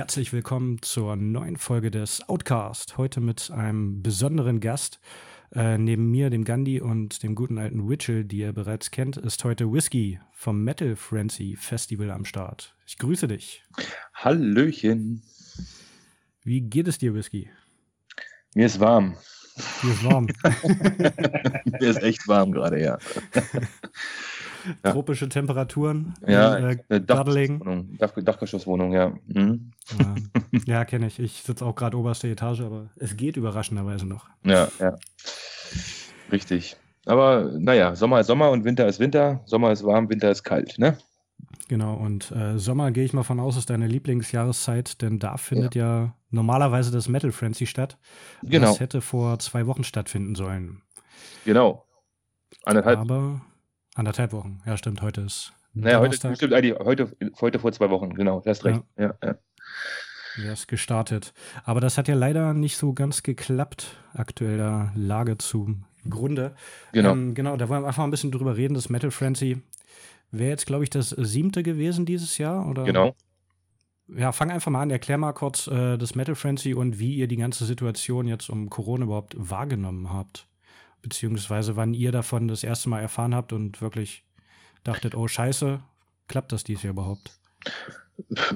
Herzlich willkommen zur neuen Folge des Outcast. Heute mit einem besonderen Gast. Äh, neben mir, dem Gandhi und dem guten alten Witchell, die ihr bereits kennt, ist heute Whisky vom Metal Frenzy Festival am Start. Ich grüße dich. Hallöchen. Wie geht es dir, Whisky? Mir ist warm. Mir ist warm. Mir ist echt warm gerade, ja. ja. tropische Temperaturen. Ja, in, äh, Dachgeschosswohnung, Dach, Dachgeschosswohnung, ja. Mhm. Ja, ja kenne ich. Ich sitze auch gerade oberste Etage, aber es geht überraschenderweise noch. Ja, ja. Richtig. Aber naja, Sommer ist Sommer und Winter ist Winter. Sommer ist warm, Winter ist kalt, ne? Genau, und äh, Sommer gehe ich mal von aus, ist deine Lieblingsjahreszeit, denn da findet ja, ja normalerweise das Metal Frenzy statt. Genau. Das hätte vor zwei Wochen stattfinden sollen. Genau. Anderthalb. Aber Anderthalb Wochen, ja, stimmt. Heute ist. Naja, heute, stimmt, heute, heute vor zwei Wochen, genau, du hast recht. Ja. Ja, ja. Er ist gestartet. Aber das hat ja leider nicht so ganz geklappt, aktueller Lage zum Grunde. Genau. Ähm, genau, da wollen wir einfach ein bisschen drüber reden. Das Metal Frenzy wäre jetzt, glaube ich, das siebte gewesen dieses Jahr, oder? Genau. Ja, fang einfach mal an, erklär mal kurz äh, das Metal Frenzy und wie ihr die ganze Situation jetzt um Corona überhaupt wahrgenommen habt beziehungsweise wann ihr davon das erste Mal erfahren habt und wirklich dachtet, oh scheiße, klappt das dies Jahr überhaupt?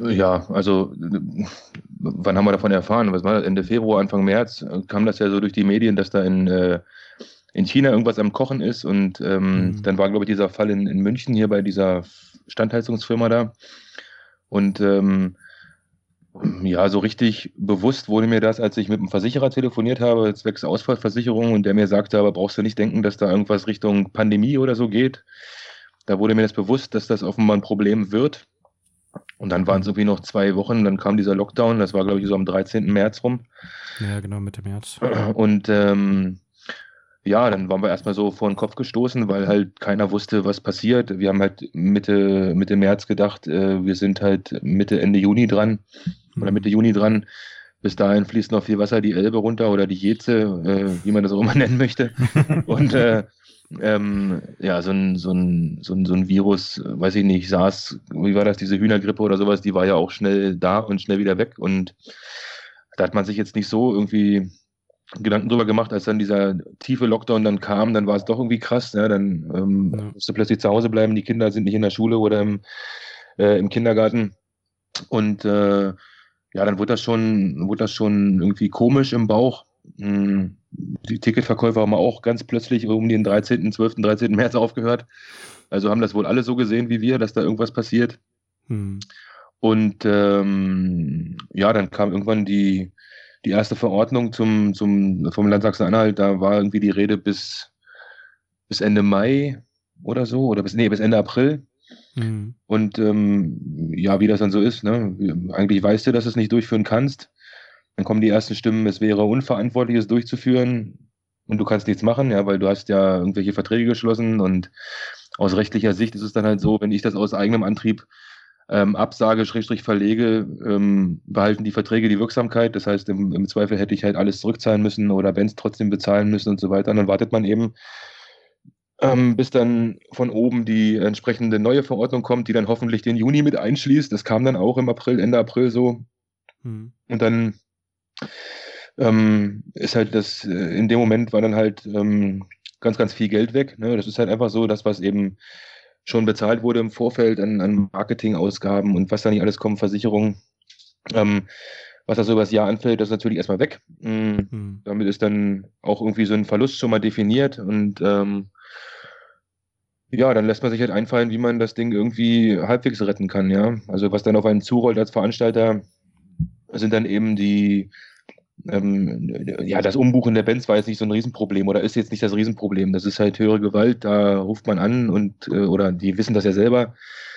Ja, also wann haben wir davon erfahren? Was war das? Ende Februar, Anfang März kam das ja so durch die Medien, dass da in, äh, in China irgendwas am Kochen ist und ähm, mhm. dann war, glaube ich, dieser Fall in, in München hier bei dieser Standheizungsfirma da. Und ähm, ja, so richtig bewusst wurde mir das, als ich mit dem Versicherer telefoniert habe, zwecks Ausfallversicherung, und der mir sagte, aber brauchst du nicht denken, dass da irgendwas Richtung Pandemie oder so geht. Da wurde mir das bewusst, dass das offenbar ein Problem wird. Und dann waren es irgendwie noch zwei Wochen, dann kam dieser Lockdown, das war, glaube ich, so am 13. März rum. Ja, genau, Mitte März. Und ähm, ja, dann waren wir erstmal so vor den Kopf gestoßen, weil halt keiner wusste, was passiert. Wir haben halt Mitte, Mitte März gedacht, äh, wir sind halt Mitte, Ende Juni dran oder Mitte Juni dran. Bis dahin fließt noch viel Wasser die Elbe runter oder die Jeze, äh, wie man das auch immer nennen möchte. Und äh, ähm, ja, so ein, so, ein, so, ein, so ein Virus, weiß ich nicht, SARS, wie war das, diese Hühnergrippe oder sowas, die war ja auch schnell da und schnell wieder weg. Und da hat man sich jetzt nicht so irgendwie Gedanken drüber gemacht, als dann dieser tiefe Lockdown dann kam, dann war es doch irgendwie krass. Ne? Dann ähm, ja. musst du plötzlich zu Hause bleiben, die Kinder sind nicht in der Schule oder im, äh, im Kindergarten. Und äh, ja, dann wurde das schon, wurde das schon irgendwie komisch im Bauch. Hm, die Ticketverkäufer haben auch ganz plötzlich um den 13., 12., 13. März aufgehört. Also haben das wohl alle so gesehen wie wir, dass da irgendwas passiert. Hm. Und ähm, ja, dann kam irgendwann die, die erste Verordnung zum, zum, vom Land Sachsen-Anhalt. Da war irgendwie die Rede bis, bis Ende Mai oder so, oder bis, nee, bis Ende April. Mhm. Und ähm, ja, wie das dann so ist, ne? eigentlich weißt du, dass du es nicht durchführen kannst. Dann kommen die ersten Stimmen, es wäre unverantwortlich, es durchzuführen und du kannst nichts machen, ja, weil du hast ja irgendwelche Verträge geschlossen und aus rechtlicher Sicht ist es dann halt so, wenn ich das aus eigenem Antrieb ähm, absage, Schrägstrich verlege, ähm, behalten die Verträge die Wirksamkeit. Das heißt, im, im Zweifel hätte ich halt alles zurückzahlen müssen oder Bands trotzdem bezahlen müssen und so weiter. Und dann wartet man eben, ähm, bis dann von oben die entsprechende neue Verordnung kommt, die dann hoffentlich den Juni mit einschließt. Das kam dann auch im April, Ende April so. Hm. Und dann ähm, ist halt das, äh, in dem Moment war dann halt ähm, ganz, ganz viel Geld weg. Ne? Das ist halt einfach so, das, was eben schon bezahlt wurde im Vorfeld an, an Marketingausgaben und was da nicht alles kommt, Versicherungen. Ähm, was da so über das Jahr anfällt, das ist natürlich erstmal weg. Mhm. Mhm. Damit ist dann auch irgendwie so ein Verlust schon mal definiert und ähm, ja, dann lässt man sich halt einfallen, wie man das Ding irgendwie halbwegs retten kann, ja. Also was dann auf einen zurollt als Veranstalter, sind dann eben die, ähm, ja, das Umbuchen der Bands war jetzt nicht so ein Riesenproblem oder ist jetzt nicht das Riesenproblem. Das ist halt höhere Gewalt, da ruft man an und äh, oder die wissen das ja selber,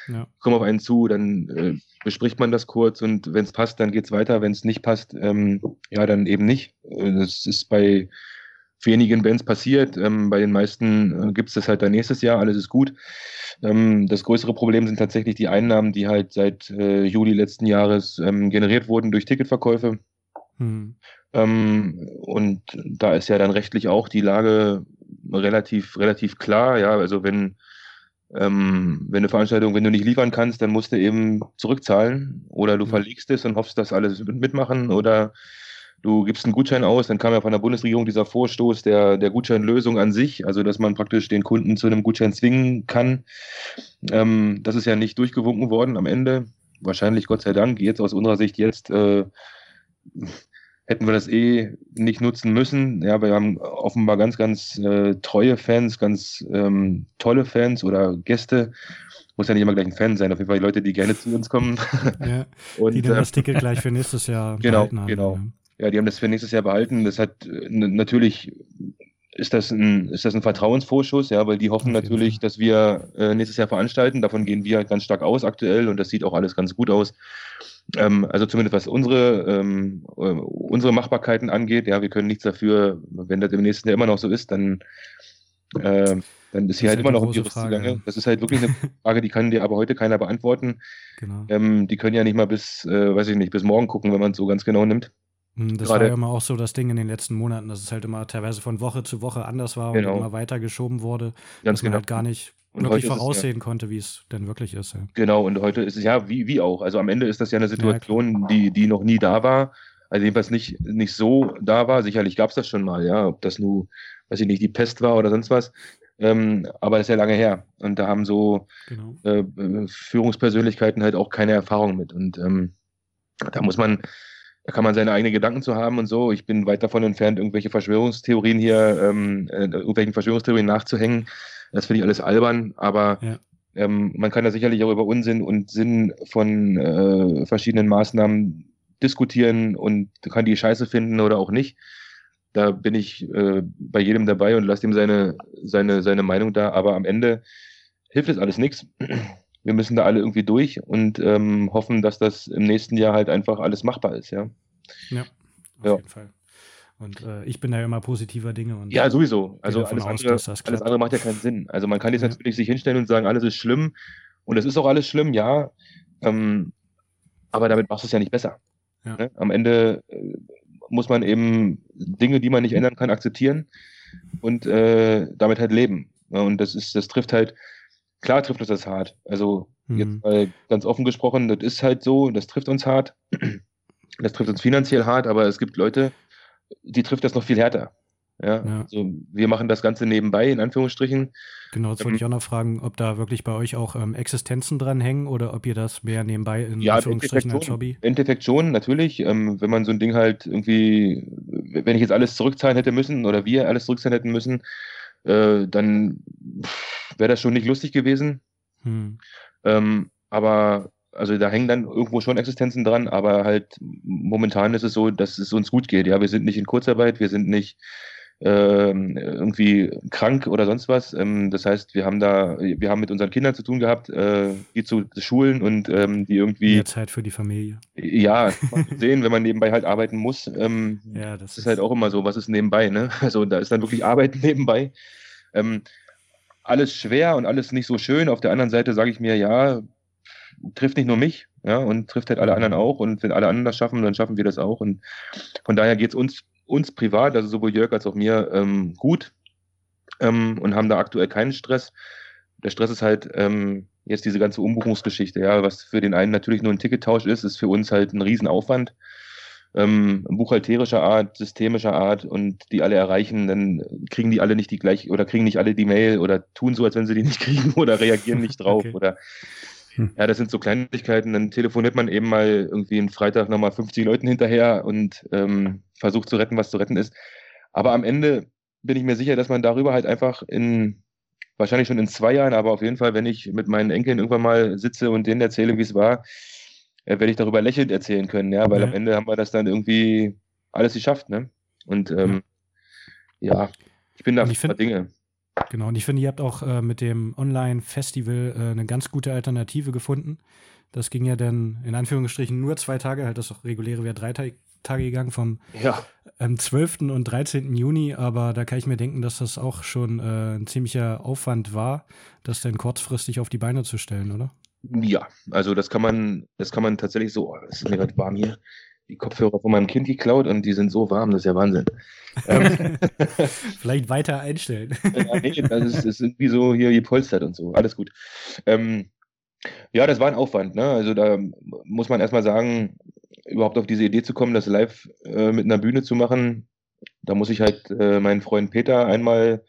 ja. kommen auf einen zu, dann äh, bespricht man das kurz und wenn es passt, dann geht's weiter. Wenn es nicht passt, ähm, ja, dann eben nicht. Äh, das ist bei wenigen Bands passiert. Ähm, bei den meisten äh, gibt es das halt dann nächstes Jahr, alles ist gut. Ähm, das größere Problem sind tatsächlich die Einnahmen, die halt seit äh, Juli letzten Jahres ähm, generiert wurden durch Ticketverkäufe. Hm. Ähm, und da ist ja dann rechtlich auch die Lage relativ, relativ klar. Ja, also wenn ähm, wenn eine Veranstaltung, wenn du nicht liefern kannst, dann musst du eben zurückzahlen oder du mhm. verlegst es und hoffst, dass alle mitmachen oder du gibst einen Gutschein aus, dann kam ja von der Bundesregierung dieser Vorstoß der, der Gutscheinlösung an sich, also dass man praktisch den Kunden zu einem Gutschein zwingen kann. Ähm, das ist ja nicht durchgewunken worden am Ende. Wahrscheinlich Gott sei Dank. Jetzt aus unserer Sicht jetzt äh, hätten wir das eh nicht nutzen müssen. Ja, wir haben offenbar ganz, ganz äh, treue Fans, ganz ähm, tolle Fans oder Gäste. Muss ja nicht immer gleich ein Fan sein, auf jeden Fall Leute, die gerne zu uns kommen. Ja, und, die dann äh, das Ticket gleich für nächstes Jahr genau, haben. Genau, ja, die haben das für nächstes Jahr behalten. Das hat äh, natürlich ist das ein, ist das ein Vertrauensvorschuss, ja, weil die hoffen natürlich, dass wir äh, nächstes Jahr veranstalten. Davon gehen wir ganz stark aus aktuell und das sieht auch alles ganz gut aus. Ähm, also zumindest was unsere, ähm, äh, unsere Machbarkeiten angeht, ja, wir können nichts dafür, wenn das im nächsten Jahr immer noch so ist, dann, äh, dann ist hier halt immer noch ein Virus zugange. Das ist halt wirklich eine Frage, die kann dir aber heute keiner beantworten. Genau. Ähm, die können ja nicht mal bis, äh, weiß ich nicht, bis morgen gucken, wenn man es so ganz genau nimmt. Hm, das Gerade, war ja immer auch so das Ding in den letzten Monaten, dass es halt immer teilweise von Woche zu Woche anders war genau. und immer weiter geschoben wurde, Ganz dass man genau. halt gar nicht und wirklich voraussehen ja, konnte, wie es denn wirklich ist. Ja. Genau, und heute ist es ja wie, wie auch. Also am Ende ist das ja eine Situation, ja, die, die noch nie da war. Also jedenfalls nicht, nicht so da war. Sicherlich gab es das schon mal, ja. Ob das nur, weiß ich nicht, die Pest war oder sonst was. Ähm, aber das ist ja lange her. Und da haben so genau. äh, Führungspersönlichkeiten halt auch keine Erfahrung mit. Und ähm, da muss man, da kann man seine eigenen Gedanken zu haben und so. Ich bin weit davon entfernt, irgendwelche Verschwörungstheorien hier, ähm, äh, irgendwelchen Verschwörungstheorien nachzuhängen. Das finde ich alles albern, aber ja. ähm, man kann da sicherlich auch über Unsinn und Sinn von äh, verschiedenen Maßnahmen diskutieren und kann die Scheiße finden oder auch nicht. Da bin ich äh, bei jedem dabei und lasse ihm seine, seine, seine Meinung da. Aber am Ende hilft es alles nichts wir müssen da alle irgendwie durch und ähm, hoffen, dass das im nächsten Jahr halt einfach alles machbar ist, ja. Ja, auf ja. jeden Fall. Und äh, ich bin da immer positiver Dinge. Und ja, sowieso. Also alles, aus, andere, alles andere macht ja keinen Sinn. Also man kann jetzt ja. natürlich sich hinstellen und sagen, alles ist schlimm. Und es ist auch alles schlimm, ja. Ähm, aber damit machst du es ja nicht besser. Ja. Ne? Am Ende äh, muss man eben Dinge, die man nicht ändern kann, akzeptieren und äh, damit halt leben. Und das ist, das trifft halt klar trifft uns das hart. Also mhm. jetzt mal ganz offen gesprochen, das ist halt so, das trifft uns hart. Das trifft uns finanziell hart, aber es gibt Leute, die trifft das noch viel härter. Ja, ja. Also wir machen das Ganze nebenbei, in Anführungsstrichen. Genau, jetzt wollte ähm, ich auch noch fragen, ob da wirklich bei euch auch ähm, Existenzen dran hängen oder ob ihr das mehr nebenbei in ja, Anführungsstrichen als Hobby? Im Endeffekt schon, natürlich. Ähm, wenn man so ein Ding halt irgendwie, wenn ich jetzt alles zurückzahlen hätte müssen oder wir alles zurückzahlen hätten müssen, äh, dann wäre das schon nicht lustig gewesen. Hm. Ähm, aber also da hängen dann irgendwo schon Existenzen dran, aber halt momentan ist es so, dass es uns gut geht. Ja, wir sind nicht in Kurzarbeit, wir sind nicht ähm, irgendwie krank oder sonst was. Ähm, das heißt, wir haben da, wir haben mit unseren Kindern zu tun gehabt, äh, die zu Schulen und ähm, die irgendwie. Mehr Zeit für die Familie. Ja, sehen, wenn man nebenbei halt arbeiten muss. Ähm, ja, das, ist, ist halt auch immer so, was ist nebenbei, ne? Also da ist dann wirklich Arbeiten nebenbei. Ähm, alles schwer und alles nicht so schön. Auf der anderen Seite sage ich mir, ja, trifft nicht nur mich, ja, und trifft halt alle anderen auch. Und wenn alle anderen das schaffen, dann schaffen wir das auch. Und von daher geht es uns, uns privat, also sowohl Jörg als auch mir, ähm, gut ähm, und haben da aktuell keinen Stress. Der Stress ist halt ähm, jetzt diese ganze Umbuchungsgeschichte, ja, was für den einen natürlich nur ein Tickettausch ist, ist für uns halt ein Riesenaufwand ähm, buchhalterischer Art, systemischer Art und die alle erreichen, dann kriegen die alle nicht die gleich oder kriegen nicht alle die Mail oder tun so, als wenn sie die nicht kriegen oder reagieren nicht drauf okay. oder hm. ja, das sind so Kleinigkeiten. Dann telefoniert man eben mal irgendwie einen Freitag nochmal 50 Leuten hinterher und ähm, versucht zu retten, was zu retten ist. Aber am Ende bin ich mir sicher, dass man darüber halt einfach in wahrscheinlich schon in zwei Jahren, aber auf jeden Fall, wenn ich mit meinen Enkeln irgendwann mal sitze und denen erzähle, wie es war, äh, werde ich darüber lächelnd erzählen können, ja, weil ja. am Ende haben wir das dann irgendwie alles geschafft, ne? Und ähm, ja, ich bin da für Dinge. Genau, und ich finde, ihr habt auch äh, mit dem Online-Festival äh, eine ganz gute Alternative gefunden. Das ging ja dann in Anführungsstrichen nur zwei Tage, halt das reguläre wäre drei Tage gegangen vom ja. ähm, 12. und 13. Juni, aber da kann ich mir denken, dass das auch schon äh, ein ziemlicher Aufwand war, das dann kurzfristig auf die Beine zu stellen, oder? Ja, also das kann man, das kann man tatsächlich so, oh, es ist mir gerade warm hier. die Kopfhörer von meinem Kind geklaut und die sind so warm, das ist ja Wahnsinn. Ähm, Vielleicht weiter einstellen. ja, nee, das ist, ist irgendwie so hier gepolstert und so. Alles gut. Ähm, ja, das war ein Aufwand. Ne? Also da muss man erstmal sagen, überhaupt auf diese Idee zu kommen, das live äh, mit einer Bühne zu machen, da muss ich halt äh, meinen Freund Peter einmal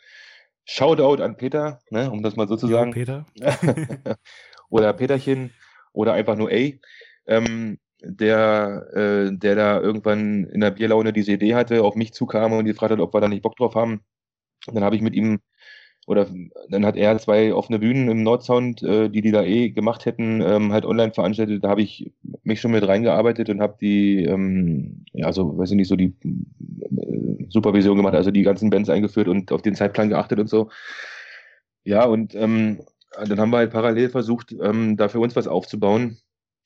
Shoutout an Peter, ne, um das mal so zu sagen. Peter. oder Peterchen oder einfach nur A. Ähm, der, äh, der da irgendwann in der Bierlaune diese Idee hatte, auf mich zukam und gefragt hat, ob wir da nicht Bock drauf haben. Und dann habe ich mit ihm, oder dann hat er zwei offene Bühnen im Nordsound, äh, die die da eh gemacht hätten, ähm, halt online veranstaltet. Da habe ich mich schon mit reingearbeitet und habe die, ähm, ja, so, weiß ich nicht, so die äh, Supervision gemacht, also die ganzen Bands eingeführt und auf den Zeitplan geachtet und so. Ja, und ähm, dann haben wir halt parallel versucht, ähm, da für uns was aufzubauen.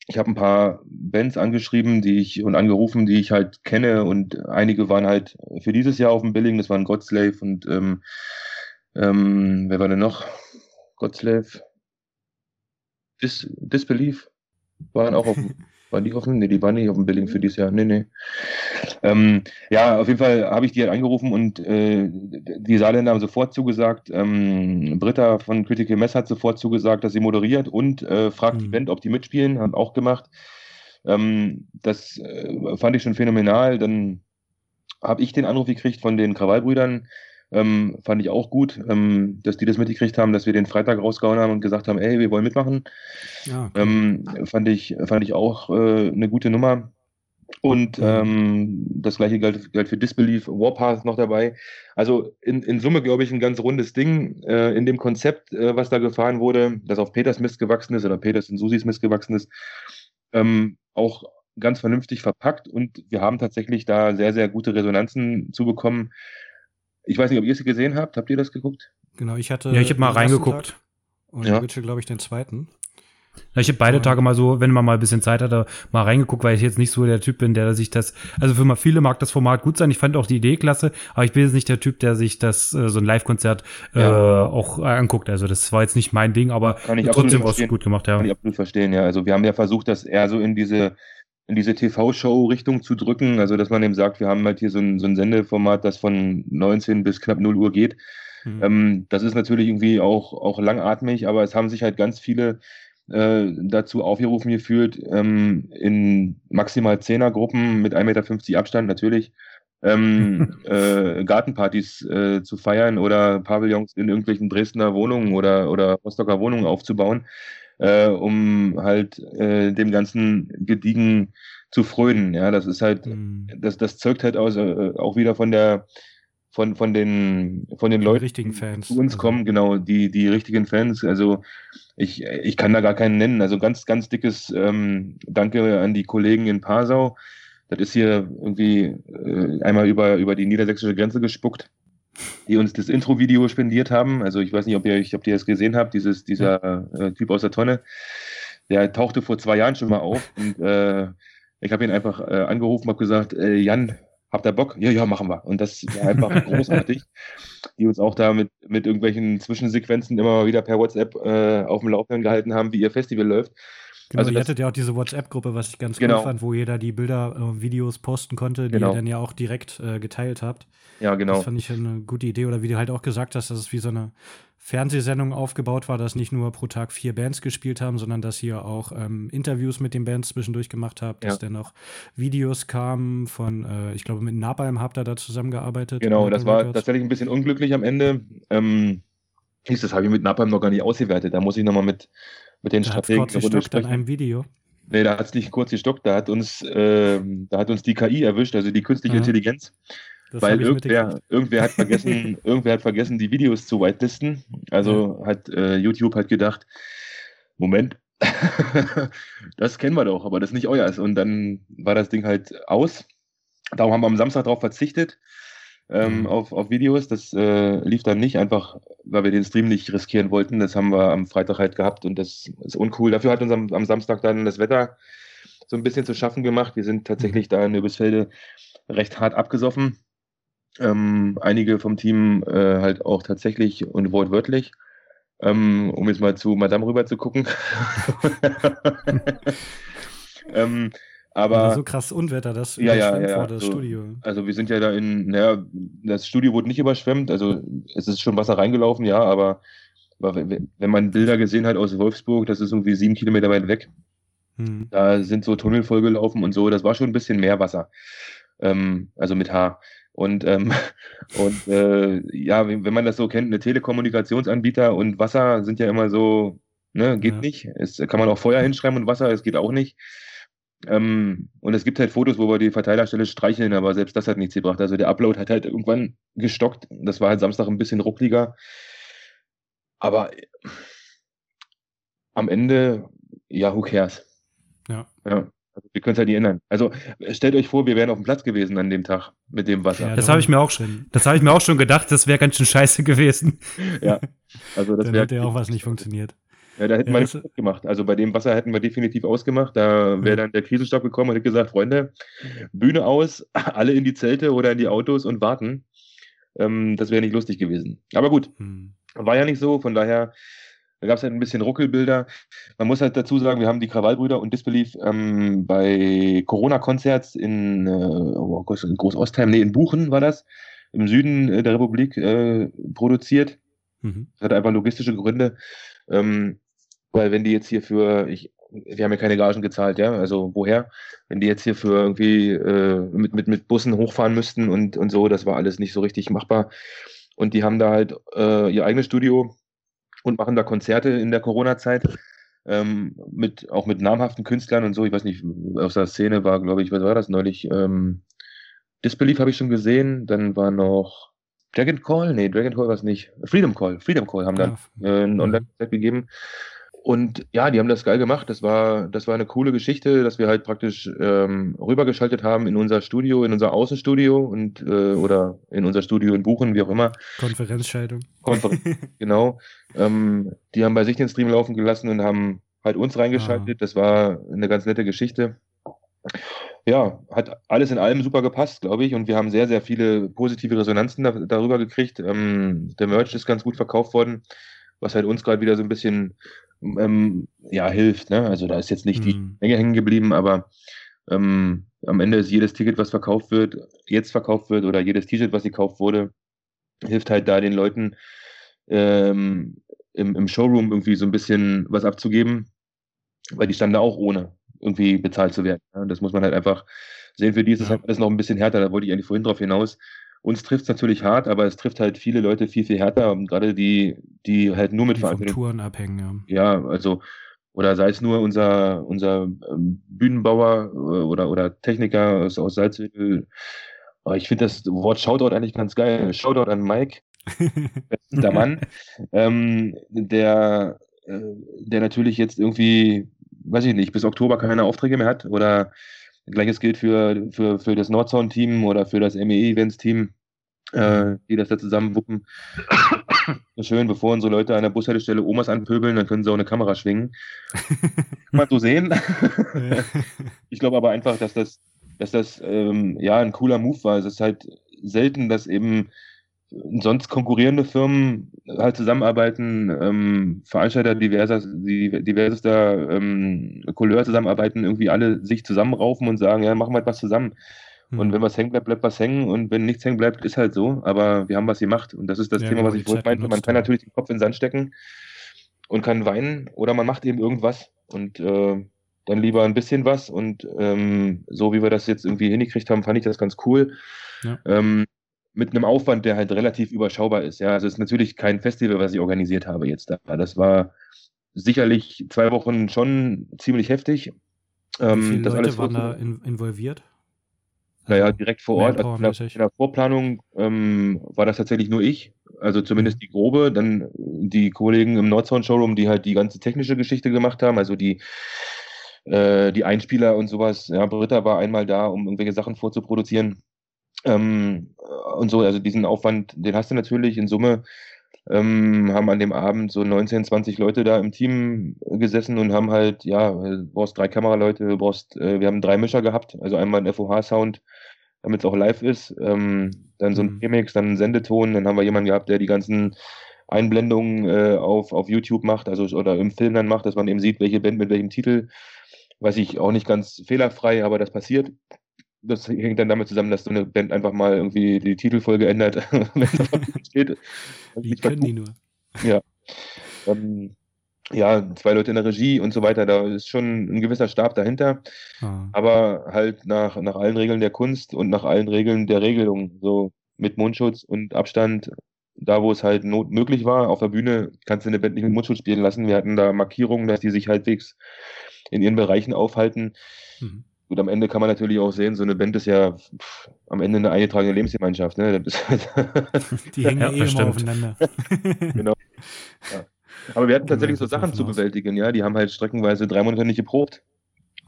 Ich habe ein paar Bands angeschrieben, die ich und angerufen, die ich halt kenne und einige waren halt für dieses Jahr auf dem Billing, das waren Godslave und ähm, ähm, wer war denn noch? Godslave, Dis Disbelief waren auch auf dem Waren die offen? Nee, die waren nicht auf dem Billing für dieses Jahr. Nee, nee. Ähm, ja, auf jeden Fall habe ich die halt angerufen und äh, die Saarländer haben sofort zugesagt. Ähm, Britta von Critical Mess hat sofort zugesagt, dass sie moderiert und äh, fragt mhm. die Band, ob die mitspielen. Haben auch gemacht. Ähm, das äh, fand ich schon phänomenal. Dann habe ich den Anruf gekriegt von den Krawallbrüdern, ähm, fand ich auch gut, ähm, dass die das mitgekriegt haben, dass wir den Freitag rausgehauen haben und gesagt haben, ey, wir wollen mitmachen. Ja, okay. ähm, fand, ich, fand ich auch äh, eine gute Nummer. Und ähm, das gleiche galt, galt für Disbelief, Warpath noch dabei. Also in, in Summe, glaube ich, ein ganz rundes Ding äh, in dem Konzept, äh, was da gefahren wurde, das auf Peters Mist gewachsen ist oder Peters und Susis Mist gewachsen ist, ähm, auch ganz vernünftig verpackt. Und wir haben tatsächlich da sehr, sehr gute Resonanzen zu bekommen. Ich weiß nicht, ob ihr es gesehen habt. Habt ihr das geguckt? Genau, ich hatte. Ja, ich habe mal reingeguckt. Und ja. Witcher, glaube ich, den zweiten. Ja, ich habe beide Tage mal so, wenn man mal ein bisschen Zeit hatte, mal reingeguckt, weil ich jetzt nicht so der Typ bin, der sich das, also für mal viele mag das Format gut sein. Ich fand auch die Idee klasse, aber ich bin jetzt nicht der Typ, der sich das äh, so ein Live-Konzert äh, ja. auch äh, anguckt. Also das war jetzt nicht mein Ding, aber trotzdem war es gut gemacht, ja. Kann ich absolut verstehen, ja. Also wir haben ja versucht, dass er so in diese in diese TV-Show-Richtung zu drücken. Also, dass man eben sagt, wir haben halt hier so ein, so ein Sendeformat, das von 19 bis knapp 0 Uhr geht. Mhm. Ähm, das ist natürlich irgendwie auch, auch langatmig, aber es haben sich halt ganz viele äh, dazu aufgerufen gefühlt, ähm, in maximal 10er Gruppen mit 1,50 Meter Abstand natürlich ähm, äh, Gartenpartys äh, zu feiern oder Pavillons in irgendwelchen Dresdner Wohnungen oder, oder Rostocker Wohnungen aufzubauen äh, um halt äh, dem ganzen Gediegen zu frönen. Ja, das ist halt, mhm. das, das zeugt halt aus, äh, auch wieder von der von, von den, von den Leuten, richtigen Fans. die zu uns also. kommen, genau, die, die richtigen Fans. Also ich, ich kann da gar keinen nennen. Also ganz, ganz dickes ähm, Danke an die Kollegen in Passau. Das ist hier irgendwie äh, einmal über, über die niedersächsische Grenze gespuckt die uns das Intro-Video spendiert haben. Also ich weiß nicht, ob ihr, ob ihr das gesehen habt, dieses, dieser äh, Typ aus der Tonne. Der tauchte vor zwei Jahren schon mal auf und äh, ich habe ihn einfach äh, angerufen, habe gesagt, äh, Jan, habt ihr Bock? Ja, ja, machen wir. Und das war einfach großartig, die uns auch da mit, mit irgendwelchen Zwischensequenzen immer wieder per WhatsApp äh, auf dem Laufenden gehalten haben, wie ihr Festival läuft. Genau, also ihr hattet ja auch diese WhatsApp-Gruppe, was ich ganz genau. cool fand, wo jeder die Bilder, äh, Videos posten konnte, die genau. ihr dann ja auch direkt äh, geteilt habt. Ja, genau. Das fand ich eine gute Idee. Oder wie du halt auch gesagt hast, dass es wie so eine Fernsehsendung aufgebaut war, dass nicht nur pro Tag vier Bands gespielt haben, sondern dass ihr auch ähm, Interviews mit den Bands zwischendurch gemacht habt, dass dann noch Videos kamen von, äh, ich glaube, mit Napalm habt ihr da zusammengearbeitet. Genau, das war tatsächlich ein bisschen unglücklich am Ende. Ähm, das habe ich mit Napalm noch gar nicht ausgewertet. Da muss ich nochmal mit mit den da Strategen Runde sprechen. in einem Video. Nee, da hat es nicht kurz gestockt, da hat uns, äh, da hat uns die KI erwischt, also die künstliche ja. Intelligenz. Das weil irgendwer, irgendwer hat vergessen, irgendwer hat vergessen, die Videos zu whitelisten. Also ja. hat äh, YouTube hat gedacht, Moment, das kennen wir doch, aber das ist nicht euer. Und dann war das Ding halt aus. Darum haben wir am Samstag darauf verzichtet ähm, mhm. auf, auf Videos. Das äh, lief dann nicht, einfach weil wir den Stream nicht riskieren wollten. Das haben wir am Freitag halt gehabt und das ist uncool. Dafür hat uns am, am Samstag dann das Wetter so ein bisschen zu schaffen gemacht. Wir sind tatsächlich mhm. da in Übelsfelde recht hart abgesoffen. Ähm, einige vom Team äh, halt auch tatsächlich und wortwörtlich. Ähm, um jetzt mal zu Madame rüber zu gucken. ähm, Aber Ja, so krass Unwetter, das Ja, ja, ja, vor das so. Studio. Also wir sind ja da in, naja, das Studio wurde nicht überschwemmt, also es ist schon Wasser reingelaufen, ja, aber, aber wenn man Bilder gesehen hat aus Wolfsburg, das ist irgendwie sieben Kilometer weit weg, Hm. da sind so Tunnel vollgelaufen und so, das war schon ein bisschen mehr Wasser, ähm, also mit H. Und, ähm, und äh, ja, wenn wenn man das so kennt, eine Telekommunikationsanbieter und Wasser sind ja immer so, ne, geht Ja. nicht. Es kann man auch Feuer hinschreiben und Wasser, es geht auch nicht. Ähm, und es gibt halt Fotos, wo wir die Verteilerstelle streicheln, aber selbst das hat nichts gebracht. Also der Upload hat halt irgendwann gestockt. Das war halt Samstag ein bisschen ruckliger. Aber äh, am Ende, ja, who cares? Ja. Ja, also wir können es halt nicht ändern. Also stellt euch vor, wir wären auf dem Platz gewesen an dem Tag mit dem Wasser. Ja, Das habe ich mir auch schon, das habe ich mir auch schon gedacht, das wäre ganz schön scheiße gewesen. Also das Dann hätte ja auch was nicht funktioniert. Ja, da hätten Ja, wir nichts mitgemacht. Also bei dem Wasser hätten wir definitiv ausgemacht. Da wäre dann der Krisenstab gekommen und hätte gesagt, Freunde, Bühne aus, alle in die Zelte oder in die Autos und warten. Ähm, das wäre nicht lustig gewesen. Aber gut, Hm. war ja nicht so. Von daher gab es halt ein bisschen Ruckelbilder. Man muss halt dazu sagen, wir haben die Krawallbrüder und Disbelief ähm, bei Corona-Konzerts in, äh, oh Gott, in Großostheim, nee, in Buchen war das, im Süden äh, der Republik äh, produziert. Mhm. Das hat einfach logistische Gründe. Ähm, weil wenn die jetzt hier für, ich, wir haben ja keine Gagen gezahlt, ja, also woher? Wenn die jetzt hier für irgendwie äh, mit, mit, mit Bussen hochfahren müssten und, und so, das war alles nicht so richtig machbar. Und die haben da halt äh, ihr eigenes Studio und machen da Konzerte in der Corona-Zeit. Ähm, mit, auch mit namhaften Künstlern und so. Ich weiß nicht, aus der Szene war, glaube ich, was war das neulich? Ähm, Disbelief habe ich schon gesehen. Dann war noch Dragon Call? Nee, Dragon Call war es nicht. Freedom Call. Freedom Call haben dann Ja. äh, ein Mhm. Online-Konzert gegeben. Und ja, die haben das geil gemacht. Das war, das war eine coole Geschichte, dass wir halt praktisch ähm, rübergeschaltet haben in unser Studio, in unser Außenstudio und äh, oder in unser Studio in Buchen, wie auch immer. Konferenzschaltung. Konferenz, genau. Ähm, die haben bei sich den Stream laufen gelassen und haben halt uns reingeschaltet. Das war eine ganz nette Geschichte. Ja, hat alles in allem super gepasst, glaube ich. Und wir haben sehr, sehr viele positive Resonanzen da, darüber gekriegt. Ähm, der Merch ist ganz gut verkauft worden, was halt uns gerade wieder so ein bisschen ähm, ja, hilft. Ne? Also da ist jetzt nicht die Mhm. Menge hängen geblieben, aber ähm, am Ende ist jedes Ticket, was verkauft wird, jetzt verkauft wird oder jedes T-Shirt, was gekauft wurde, hilft halt da den Leuten ähm, im, im Showroom irgendwie so ein bisschen was abzugeben, weil die standen da auch ohne irgendwie bezahlt zu werden. Ja, das muss man halt einfach sehen. Für die ist es halt alles noch ein bisschen härter. Da wollte ich eigentlich vorhin drauf hinaus. Uns trifft es natürlich hart, aber es trifft halt viele Leute viel, viel härter. Gerade die, die halt nur mit Veranstaltungen Touren abhängen, ja. ja, also, oder sei es nur unser, unser ähm, Bühnenbauer äh, oder, oder Techniker aus, aus Salzwedel. Ich finde das Wort Shoutout eigentlich ganz geil. Shoutout an Mike, der Mann, ähm, der, äh, der natürlich jetzt irgendwie, weiß ich nicht, bis Oktober keine Aufträge mehr hat. Oder gleiches gilt für, für, für das Nordsound-Team oder für das MEE-Events-Team, äh, die das da zusammen wuppen. Schön, bevor unsere Leute an der Bushaltestelle Omas anpöbeln, dann können sie auch eine Kamera schwingen. Kann man so sehen. ich glaube aber einfach, dass das, dass das ähm, ja ein cooler Move war. Es ist halt selten, dass eben sonst konkurrierende Firmen halt zusammenarbeiten, ähm, Veranstalter diverser, diversester ähm, Couleur zusammenarbeiten, irgendwie alle sich zusammenraufen und sagen, ja, machen wir etwas zusammen. Und Mhm. wenn was hängen bleibt, bleibt was hängen. Und wenn nichts hängen bleibt, ist halt so. Aber wir haben was gemacht. Und das ist das Ja, Thema, genau, was ich vorhin meinte. Man kann natürlich den Kopf in den Sand stecken und kann weinen oder man macht eben irgendwas. Und äh, dann lieber ein bisschen was. Und ähm, so wie wir das jetzt irgendwie hingekriegt haben, fand ich das ganz cool. Ja. Ähm, mit einem Aufwand, der halt relativ überschaubar ist. Ja, also es ist natürlich kein Festival, was ich organisiert habe jetzt da. Das war sicherlich zwei Wochen schon ziemlich heftig. Wie Ähm, viele das Leute alles waren da in, involviert? Naja, Also, direkt vor Ort. Also in, der, in der Vorplanung ähm, war das tatsächlich nur ich, also zumindest Mhm. die grobe. Dann die Kollegen im Nordsound Showroom, die halt die ganze technische Geschichte gemacht haben, also die, äh, die Einspieler und sowas. Ja, Britta war einmal da, um irgendwelche Sachen vorzuproduzieren. Ähm, und so, also diesen Aufwand, den hast du natürlich in Summe. Ähm, haben an dem Abend so 19, 20 Leute da im Team gesessen und haben halt, ja, du brauchst drei Kameraleute, du brauchst, äh, wir haben drei Mischer gehabt, also einmal ein FOH-Sound, damit es auch live ist, ähm, dann so ein Mhm. Remix, dann einen Sendeton, dann haben wir jemanden gehabt, der die ganzen Einblendungen äh, auf, auf YouTube macht, also oder im Film dann macht, dass man eben sieht, welche Band mit welchem Titel weiß ich auch nicht ganz fehlerfrei, aber das passiert. Das hängt dann damit zusammen, dass so eine Band einfach mal irgendwie die Titelfolge ändert, wenn es steht. Wie können die nur? Ja. Ähm, ja, zwei Leute in der Regie und so weiter, da ist schon ein gewisser Stab dahinter, Ah. aber halt nach, nach allen Regeln der Kunst und nach allen Regeln der Regelung, so mit Mundschutz und Abstand, da wo es halt not möglich war, auf der Bühne kannst du eine Band nicht mit Mundschutz spielen lassen. Wir hatten da Markierungen, dass die sich halbwegs in ihren Bereichen aufhalten. Mhm. Und am Ende kann man natürlich auch sehen, so eine Band ist ja pff, am Ende eine eingetragene Lebensgemeinschaft. Ne? Die hängen ja, Ja, eh immer aufeinander. Genau. Aber wir hatten tatsächlich so Ja, Sachen zu bewältigen, ja. Die haben halt streckenweise drei Monate nicht geprobt.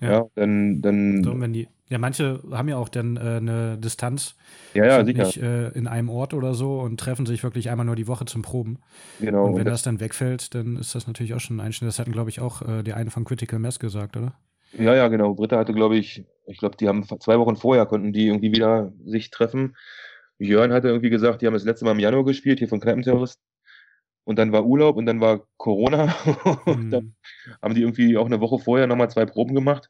Ja. Ja, dann, dann, So, wenn die, ja, manche haben ja auch dann äh, eine Distanz, ja, ja, sicher. nicht äh, in einem Ort oder so und treffen sich wirklich einmal nur die Woche zum Proben. Genau. und Und wenn das, das dann wegfällt, dann ist das natürlich auch schon ein Einschnitt. Das hatten, glaube ich, auch äh, die eine von Critical Mass gesagt, oder? Ja, ja, genau. Britta hatte, glaube ich, ich glaube, die haben zwei Wochen vorher konnten die irgendwie wieder sich treffen. Jörn hatte irgendwie gesagt, die haben das letzte Mal im Januar gespielt, hier von Kneipenterroristen. Und dann war Urlaub und dann war Corona. und dann Hm. haben die irgendwie auch eine Woche vorher nochmal zwei Proben gemacht.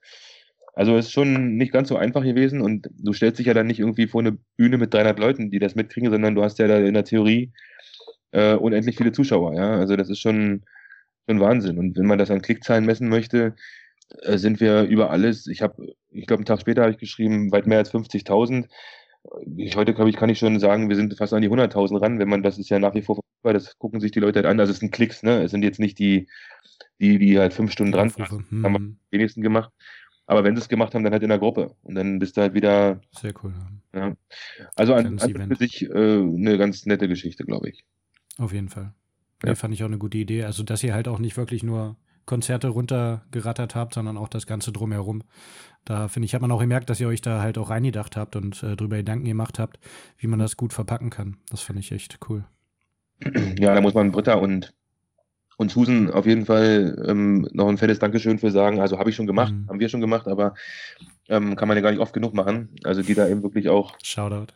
Also es ist schon nicht ganz so einfach gewesen und du stellst dich ja dann nicht irgendwie vor eine Bühne mit 300 Leuten, die das mitkriegen, sondern du hast ja da in der Theorie äh, unendlich viele Zuschauer. Ja, also das ist schon, schon Wahnsinn. Und wenn man das an Klickzahlen messen möchte, sind wir über alles. Ich habe, ich glaube, einen Tag später habe ich geschrieben, weit mehr als 50.000. Ich, heute, glaube ich, kann ich schon sagen, wir sind fast an die 100.000 ran, wenn man, das ist ja nach wie vor verfügbar, das gucken sich die Leute halt an. Also es sind Klicks, ne? Es sind jetzt nicht die, die, die halt fünf Stunden dran sind haben wir- Hm. wenigsten gemacht. Aber wenn sie es gemacht haben, dann halt in der Gruppe. Und dann bist du halt wieder, Sehr cool. ja. Also an, an Event. für sich äh, eine ganz nette Geschichte, glaube ich. Auf jeden Fall. Ja. Nee, fand ich auch eine gute Idee. Also, dass ihr halt auch nicht wirklich nur Konzerte runtergerattert habt, sondern auch das Ganze drumherum. Da finde ich, hat man auch gemerkt, dass ihr euch da halt auch reingedacht habt und äh, drüber Gedanken gemacht habt, wie man das gut verpacken kann. Das finde ich echt cool. Ja, da muss man Britta und, und Susan auf jeden Fall ähm, noch ein fettes Dankeschön für sagen. Also habe ich schon gemacht, Mhm. haben wir schon gemacht, aber ähm, kann man ja gar nicht oft genug machen. Also die da eben wirklich auch, Shoutout.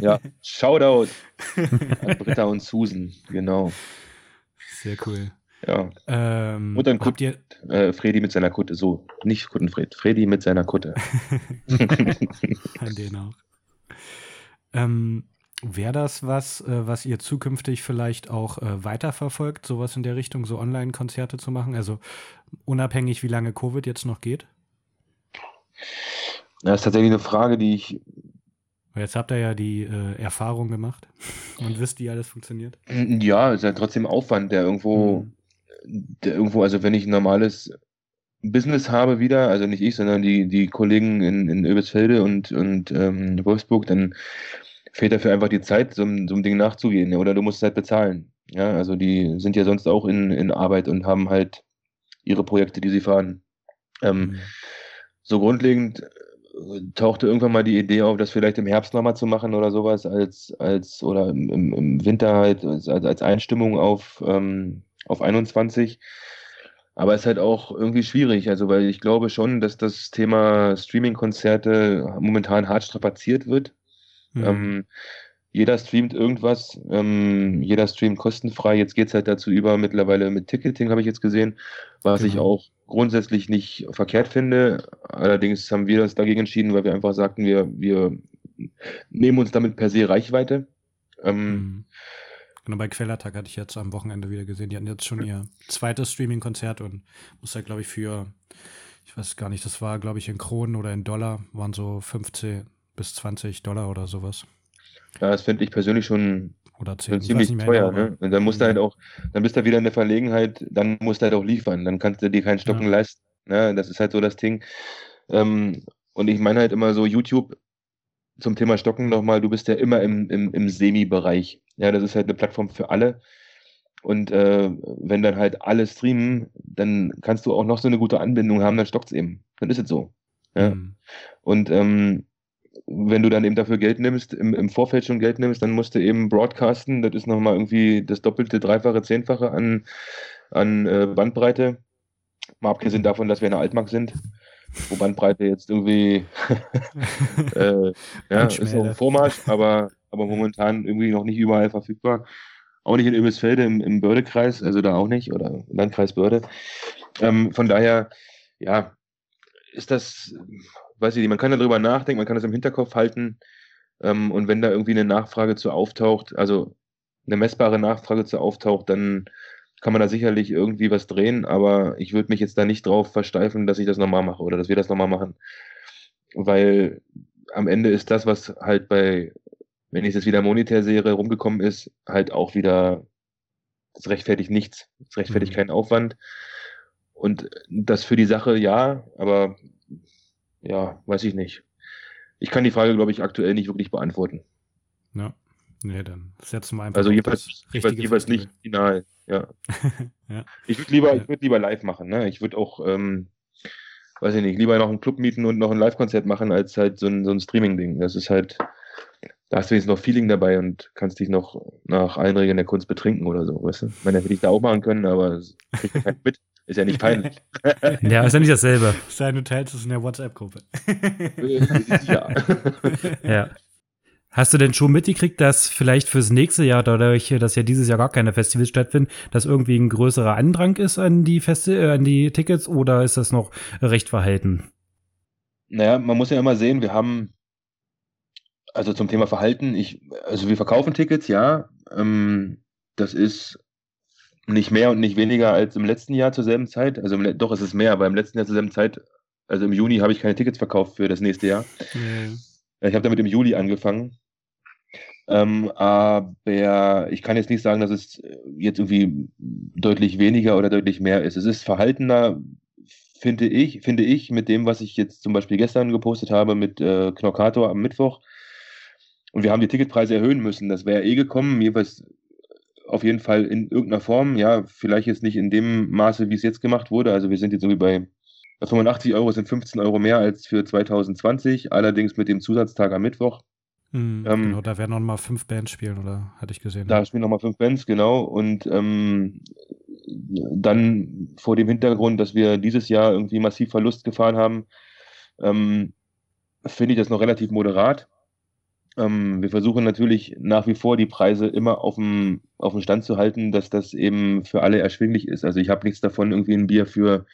ja, Shoutout an Britta und Susan, genau. Sehr cool. Ja, Ähm, Und dann habt ihr, äh, Fredi mit seiner Kutte, so, nicht Kuttenfred, Fredi mit seiner Kutte. An den auch. Ähm, Wäre das was, äh, was ihr zukünftig vielleicht auch äh, weiterverfolgt, sowas in der Richtung, so Online-Konzerte zu machen? Also unabhängig, wie lange Covid jetzt noch geht? Das ist tatsächlich eine Frage, die ich Jetzt habt ihr ja die äh, Erfahrung gemacht und wisst, wie alles funktioniert. Ja, ist ja trotzdem Aufwand, der irgendwo, Mhm. Irgendwo, also wenn ich ein normales Business habe wieder, also nicht ich, sondern die, die Kollegen in, in Oebisfelde und, und ähm, Wolfsburg, dann fehlt dafür einfach die Zeit, so, einem- so einem Ding nachzugehen, oder du musst halt bezahlen. Ja, also die sind ja sonst auch in, in Arbeit und haben halt ihre Projekte, die sie fahren. Ähm, Mhm. so grundlegend äh, tauchte irgendwann mal die Idee auf, das vielleicht im Herbst nochmal zu machen oder sowas, als, als oder im, im, im Winter halt als, als Einstimmung auf, ähm, auf 21. Aber es ist halt auch irgendwie schwierig, also weil ich glaube schon, dass das Thema Streaming-Konzerte momentan hart strapaziert wird. Mhm. Ähm, jeder streamt irgendwas, ähm, jeder streamt kostenfrei. Jetzt geht's halt dazu über, mittlerweile mit Ticketing, habe ich jetzt gesehen, was ich Genau. auch grundsätzlich nicht verkehrt finde. Allerdings haben wir das dagegen entschieden, weil wir einfach sagten, wir, wir nehmen uns damit per se Reichweite. Ähm, Mhm. Genau, bei Quellertag hatte ich jetzt am Wochenende wieder gesehen. Die hatten jetzt schon ihr zweites Streaming-Konzert und muss da, glaube ich, für, ich weiß gar nicht, das war, glaube ich, in Kronen oder in Dollar, waren so 15 bis 20 Dollar oder sowas. ja, das finde ich persönlich schon Oder 10. schon ich weiß ziemlich teuer, genau, ne? Und dann musst du Mhm. halt auch, dann bist du wieder in der Verlegenheit, dann musst du halt auch liefern, dann kannst du dir keinen Stocken Ja. leisten. Ne? Das ist halt so das Ding. Ähm, und ich meine halt immer so, YouTube zum Thema Stocken nochmal, du bist ja immer im, im, im Semi-Bereich. Ja, das ist halt eine Plattform für alle. Und äh, wenn dann halt alle streamen, dann kannst du auch noch so eine gute Anbindung haben, dann stockt's eben. Dann ist es so. Ja. Mhm. Und ähm, wenn du dann eben dafür Geld nimmst, im, im Vorfeld schon Geld nimmst, dann musst du eben broadcasten. Das ist nochmal irgendwie das doppelte, dreifache, zehnfache an, an äh, Bandbreite. Mal abgesehen davon, dass wir in der Altmark sind, wo Bandbreite jetzt irgendwie äh, ja, ist noch ein Vormarsch, aber, aber momentan irgendwie noch nicht überall verfügbar. Auch nicht in Öbisfelde im, im Bördekreis, also da auch nicht, oder Landkreis Börde. Ähm, von daher, ja, ist das, weiß ich nicht, man kann darüber nachdenken, man kann das im Hinterkopf halten. Ähm, und wenn da irgendwie eine Nachfrage zu auftaucht, also eine messbare Nachfrage zu auftaucht, dann kann man da sicherlich irgendwie was drehen, aber ich würde mich jetzt da nicht drauf versteifen, dass ich das nochmal mache oder dass wir das nochmal machen. Weil am Ende ist das, was halt bei, wenn ich es jetzt wieder monetär sehe, rumgekommen ist, halt auch wieder, das rechtfertigt nichts. Das rechtfertigt mhm. keinen Aufwand. Und das für die Sache ja, aber ja, weiß ich nicht. Ich kann die Frage, glaube ich, aktuell nicht wirklich beantworten. Ja. Nee, dann setzen wir einfach. Also jeweils, jeweils, jeweils nicht final, ja. ja. Ich würde lieber, ja. ich lieber live machen, ne? Ich würde auch, ähm, weiß ich nicht, lieber noch einen Club mieten und noch ein Live-Konzert machen, als halt so ein, so ein Streaming-Ding. Das ist halt, da hast du jetzt noch Feeling dabei und kannst dich noch nach allen Regeln der Kunst betrinken oder so, weißt du? Ich meine, hätte ich da auch machen können, aber das kriegt ja keinen mit. Ist ja nicht peinlich. ja, ist ja nicht dasselbe. Sein Hotel ist in der WhatsApp-Gruppe. ja. ja. Hast du denn schon mitgekriegt, dass vielleicht fürs nächste Jahr, dadurch, dass ja dieses Jahr gar keine Festivals stattfinden, dass irgendwie ein größerer Andrang ist an die Festi äh, an die Tickets oder ist das noch recht verhalten? Naja, man muss ja immer sehen, wir haben, also zum Thema Verhalten, ich, also wir verkaufen Tickets, ja. Ähm, das ist nicht mehr und nicht weniger als im letzten Jahr zur selben Zeit. Also im, doch, es ist mehr, aber im letzten Jahr zur selben Zeit, also im Juni habe ich keine Tickets verkauft für das nächste Jahr. Mhm. Ich habe damit im Juli angefangen. Ähm, aber ich kann jetzt nicht sagen, dass es jetzt irgendwie deutlich weniger oder deutlich mehr ist. Es ist verhaltener, finde ich, finde ich, mit dem, was ich jetzt zum Beispiel gestern gepostet habe mit äh, Knockator am Mittwoch. Und wir haben die Ticketpreise erhöhen müssen. Das wäre eh gekommen, jeweils auf jeden Fall in irgendeiner Form. Ja, vielleicht jetzt nicht in dem Maße, wie es jetzt gemacht wurde. Also wir sind jetzt irgendwie bei 85 Euro sind 15 Euro mehr als für 2020, allerdings mit dem Zusatztag am Mittwoch. Mhm, ähm, genau, da werden noch mal fünf Bands spielen, oder hatte ich gesehen? Da spielen noch mal fünf Bands, genau. Und ähm, dann vor dem Hintergrund, dass wir dieses Jahr irgendwie massiv Verlust gefahren haben, ähm, finde ich das noch relativ moderat. Ähm, wir versuchen natürlich nach wie vor die Preise immer auf dem, auf dem Stand zu halten, dass das eben für alle erschwinglich ist. Also ich habe nichts davon, irgendwie ein Bier für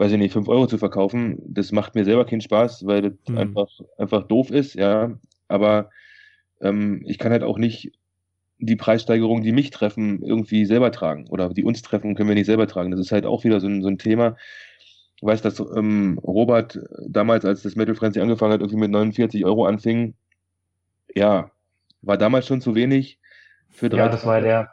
weiß ich nicht, 5 Euro zu verkaufen. Das macht mir selber keinen Spaß, weil das mhm. einfach, einfach doof ist, ja. Aber ähm, ich kann halt auch nicht die Preissteigerungen, die mich treffen, irgendwie selber tragen. Oder die uns treffen, können wir nicht selber tragen. Das ist halt auch wieder so ein, so ein Thema. Ich weiß, dass ähm, Robert damals, als das Metal Frenzy angefangen hat, irgendwie mit 49 Euro anfing. Ja, war damals schon zu wenig für drei. Ja, das war der,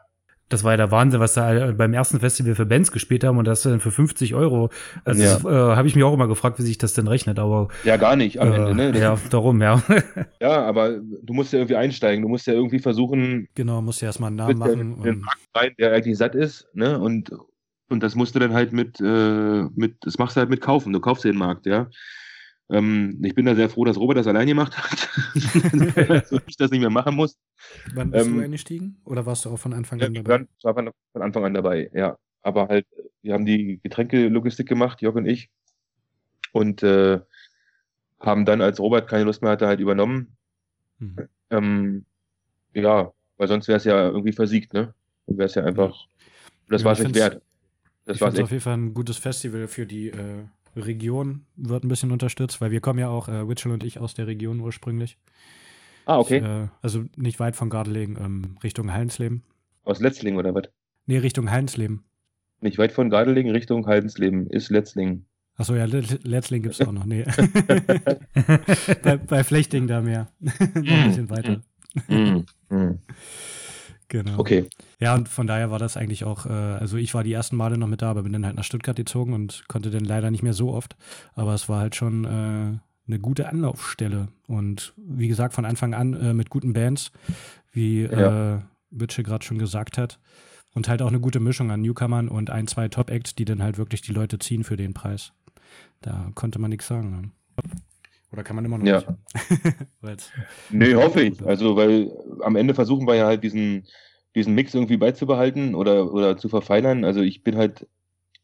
das war ja der Wahnsinn, was da beim ersten Festival für Bands gespielt haben und das dann für 50 Euro. Also ja. äh, habe ich mich auch immer gefragt, wie sich das denn rechnet, aber. Ja, gar nicht am äh, Ende, ne? Ja, darum, ja. ja, aber du musst ja irgendwie einsteigen. Du musst ja irgendwie versuchen. Genau, musst ja erstmal einen Namen machen. Den Markt rein, der eigentlich satt ist, ne? Und, und das musst du dann halt mit, äh, mit, das machst du halt mit kaufen. Du kaufst den Markt, ja. Ähm, ich bin da sehr froh, dass Robert das allein gemacht hat, dass ich das nicht mehr machen muss. Wann bist ähm, du eingestiegen? Oder warst du auch von Anfang an dabei? Ich war von Anfang an dabei, ja. Aber halt, wir haben die Getränkelogistik gemacht, Jörg und ich. Und äh, haben dann, als Robert keine Lust mehr hatte, halt übernommen. Mhm. Ähm, ja, weil sonst wäre es ja irgendwie versiegt, ne? Dann wäre es ja einfach, das ja, war es nicht wert. Das war auf jeden Fall ein gutes Festival für die äh, Region wird ein bisschen unterstützt, weil wir kommen ja auch, äh, Witchell und ich, aus der Region ursprünglich. Ah, okay. Ich, äh, also nicht weit von Gardelegen, ähm, Richtung Hallensleben. Aus Letzlingen oder was? Nee, Richtung Hallensleben. Nicht weit von Gardelegen, Richtung Hallensleben ist Letzlingen. Achso, ja, Letzling gibt es auch noch. Nee. bei, bei Flechting da mehr. noch ein mm. bisschen weiter. Genau. Okay. Ja, und von daher war das eigentlich auch, äh, also ich war die ersten Male noch mit da, aber bin dann halt nach Stuttgart gezogen und konnte dann leider nicht mehr so oft. Aber es war halt schon äh, eine gute Anlaufstelle. Und wie gesagt, von Anfang an äh, mit guten Bands, wie ja. äh, Witsche gerade schon gesagt hat. Und halt auch eine gute Mischung an Newcomern und ein, zwei Top-Acts, die dann halt wirklich die Leute ziehen für den Preis. Da konnte man nichts sagen. Ne? Oder kann man immer noch ja. nicht? nee, hoffe ich. Also, weil am Ende versuchen wir ja halt diesen, diesen Mix irgendwie beizubehalten oder, oder zu verfeinern. Also ich bin halt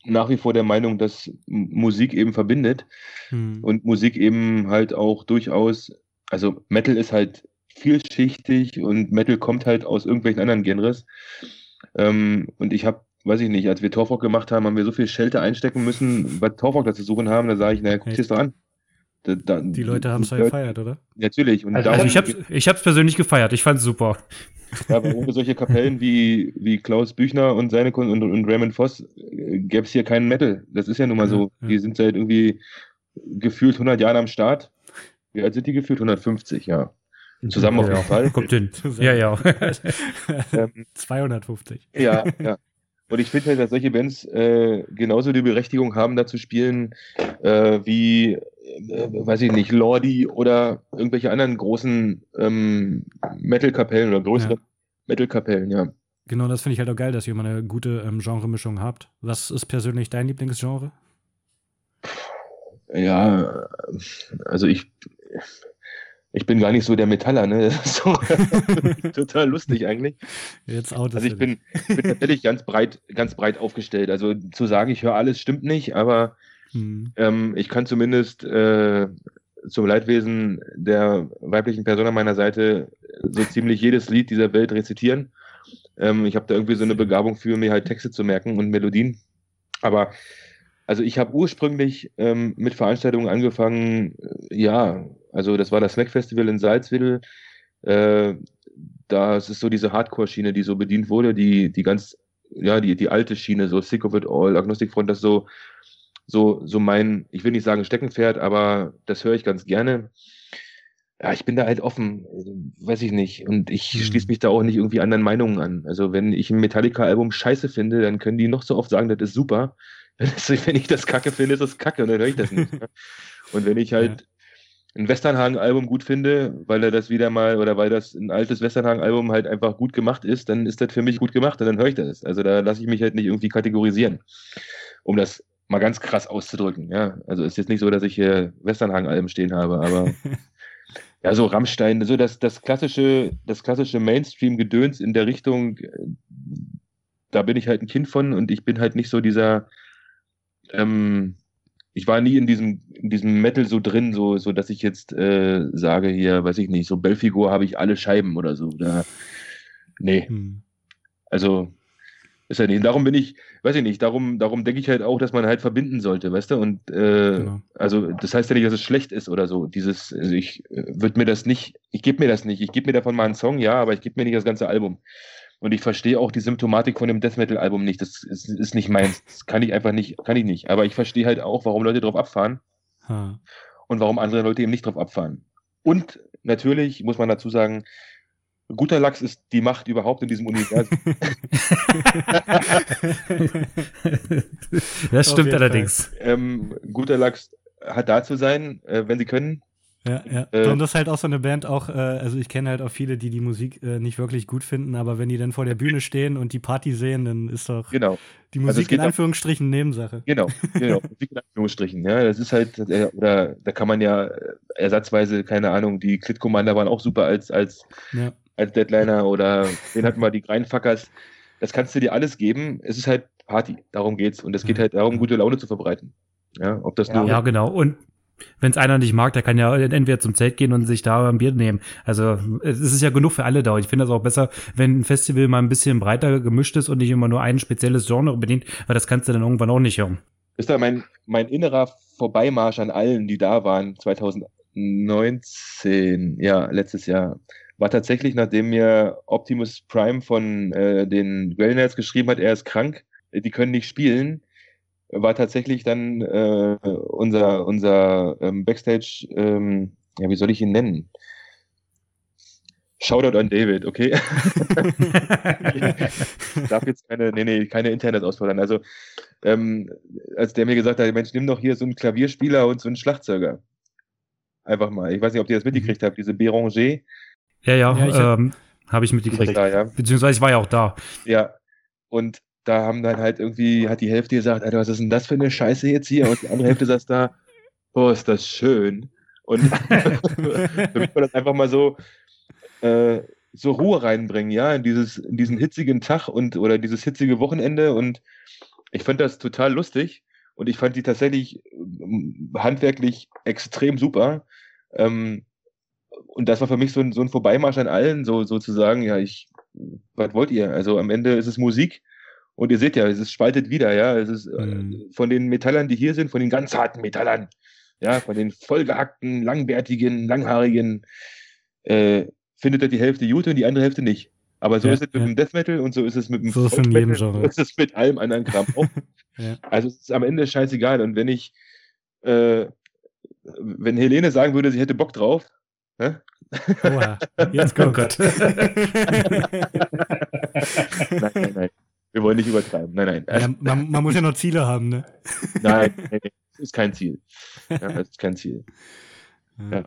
nach wie vor der Meinung, dass Musik eben verbindet hm. und Musik eben halt auch durchaus, also Metal ist halt vielschichtig und Metal kommt halt aus irgendwelchen anderen Genres. Ähm, und ich habe weiß ich nicht, als wir Torfolk gemacht haben, haben wir so viel Schelte einstecken müssen, was Torfolk da zu suchen haben, da sage ich, naja, guck dir das doch an. Da, da, die Leute haben es ja gefeiert, oder? Natürlich. Und also, also ich habe es ich hab's persönlich gefeiert, ich fand es super. Ja, aber ohne solche Kapellen wie, wie Klaus Büchner und seine und, und, und Raymond Voss äh, gäbe es hier keinen Metal. Das ist ja nun mal so. Ja, ja. Die sind seit irgendwie gefühlt 100 Jahren am Start. Wie alt sind die gefühlt? 150, ja. Zusammen ja, auf jeden Fall. Kommt hin. Ja, ja. 250. Ähm, ja, ja. Und ich finde halt, dass solche Bands äh, genauso die Berechtigung haben, da zu spielen, äh, wie, äh, weiß ich nicht, Lordi oder irgendwelche anderen großen ähm, Metal-Kapellen oder größere ja. Metal-Kapellen, ja. Genau, das finde ich halt auch geil, dass ihr immer eine gute ähm, Genremischung habt. Was ist persönlich dein Lieblingsgenre? Ja, also ich, ich bin gar nicht so der Metaller, ne? So, total lustig eigentlich. Jetzt out also ich bin, bin tatsächlich ganz breit, ganz breit aufgestellt. Also zu sagen, ich höre alles, stimmt nicht, aber hm. ähm, ich kann zumindest äh, zum Leidwesen der weiblichen Person an meiner Seite so ziemlich jedes Lied dieser Welt rezitieren. Ähm, ich habe da irgendwie so eine Begabung für, mir halt Texte zu merken und Melodien. Aber also ich habe ursprünglich ähm, mit Veranstaltungen angefangen, äh, ja, also das war das Snack Festival in Salzwedel. Äh, das ist so diese Hardcore-Schiene, die so bedient wurde, die, die ganz, ja, die, die alte Schiene, so Sick of It All, Agnostic Front, das so, so, so mein, ich will nicht sagen Steckenpferd, aber das höre ich ganz gerne. Ja, ich bin da halt offen, weiß ich nicht. Und ich hm. schließe mich da auch nicht irgendwie anderen Meinungen an. Also wenn ich ein Metallica-Album scheiße finde, dann können die noch so oft sagen, das ist super. wenn ich das kacke finde, ist das kacke und dann höre ich das nicht. und wenn ich halt. Ein Westernhagen-Album gut finde, weil er das wieder mal oder weil das ein altes Westernhagen-Album halt einfach gut gemacht ist, dann ist das für mich gut gemacht und dann höre ich das. Also da lasse ich mich halt nicht irgendwie kategorisieren, um das mal ganz krass auszudrücken. Ja, also ist jetzt nicht so, dass ich hier Westernhagen-Alben stehen habe, aber ja, so Rammstein, so das, das klassische, das klassische Mainstream-Gedöns in der Richtung, da bin ich halt ein Kind von und ich bin halt nicht so dieser ähm, ich war nie in diesem, in diesem Metal so drin, so, so dass ich jetzt äh, sage hier, weiß ich nicht, so Belfigur habe ich alle Scheiben oder so. Da, nee. Hm. Also ist ja nicht. Darum bin ich, weiß ich nicht, darum, darum denke ich halt auch, dass man halt verbinden sollte, weißt du? Und äh, genau. also das heißt ja nicht, dass es schlecht ist oder so. Dieses, also ich äh, würde mir das nicht, ich gebe mir das nicht. Ich gebe mir davon mal einen Song, ja, aber ich gebe mir nicht das ganze Album. Und ich verstehe auch die Symptomatik von dem Death Metal Album nicht. Das ist, ist nicht meins. Das kann ich einfach nicht, kann ich nicht. Aber ich verstehe halt auch, warum Leute drauf abfahren. Hm. Und warum andere Leute eben nicht drauf abfahren. Und natürlich muss man dazu sagen, guter Lachs ist die Macht überhaupt in diesem Universum. das stimmt allerdings. Ähm, guter Lachs hat da zu sein, äh, wenn sie können. Ja, ja. Äh, und das ist halt auch so eine Band auch, äh, also ich kenne halt auch viele, die die Musik äh, nicht wirklich gut finden, aber wenn die dann vor der Bühne stehen und die Party sehen, dann ist doch genau. die also Musik also in Anführungsstrichen auch, Nebensache. Genau, genau, Musik in Anführungsstrichen, ja, das ist halt, äh, oder da kann man ja äh, ersatzweise, keine Ahnung, die Clit Commander waren auch super als, als, ja. als Deadliner oder den hatten wir die Greinfuckers, das kannst du dir alles geben, es ist halt Party, darum geht's und es geht halt darum, gute Laune zu verbreiten. Ja, ob das ja, nur. Ja, genau. Und wenn es einer nicht mag, der kann ja entweder zum Zelt gehen und sich da ein Bier nehmen. Also es ist ja genug für alle da. Ich finde das auch besser, wenn ein Festival mal ein bisschen breiter gemischt ist und nicht immer nur ein spezielles Genre bedient, weil das kannst du dann irgendwann auch nicht hören. Ist da mein, mein innerer Vorbeimarsch an allen, die da waren, 2019, ja, letztes Jahr, war tatsächlich, nachdem mir Optimus Prime von äh, den Grellnets geschrieben hat, er ist krank, die können nicht spielen, war tatsächlich dann äh, unser, unser ähm, Backstage, ähm, ja, wie soll ich ihn nennen? Shoutout an David, okay? ich darf jetzt keine, nee, nee, keine Internet ausfordern. Also, ähm, als der mir gesagt hat, Mensch, nimm doch hier so einen Klavierspieler und so einen Schlagzeuger. Einfach mal. Ich weiß nicht, ob ihr das mitgekriegt habt, diese Béranger. Ja, ja, ja ähm, habe ich mitgekriegt. Da, ja. Beziehungsweise ich war ja auch da. Ja. Und da haben dann halt irgendwie, hat die Hälfte gesagt, Alter, was ist denn das für eine Scheiße jetzt hier? Und die andere Hälfte saß da, oh, ist das schön. Und mich war das einfach mal so, äh, so Ruhe reinbringen, ja, in dieses, in diesen hitzigen Tag und oder dieses hitzige Wochenende. Und ich fand das total lustig und ich fand die tatsächlich ähm, handwerklich extrem super. Ähm, und das war für mich so ein, so ein Vorbeimarsch an allen, so sozusagen, ja, ich, was wollt ihr? Also am Ende ist es Musik Und ihr seht ja, es ist spaltet wieder, ja. Es ist äh, mhm. von den Metallern, die hier sind, von den ganz harten Metallern, ja, von den vollgehackten, langbärtigen, langhaarigen, äh, findet er die Hälfte gut und die andere Hälfte nicht. Aber so ja, ist es mit ja. dem Death Metal und so ist es mit dem so ist jedem Genre. So ist es mit allem anderen Kram auch. ja. Also es ist am Ende scheißegal. Und wenn ich, äh, wenn Helene sagen würde, sie hätte Bock drauf, ne? Oha, jetzt kommt Gott. nein, nein, nein. Wir wollen nicht übertreiben. Nein, nein. Ja, man, man, muss ja noch Ziele haben, ne? nein, nein. Das ist kein Ziel. Ja, das ist kein Ziel. Ja.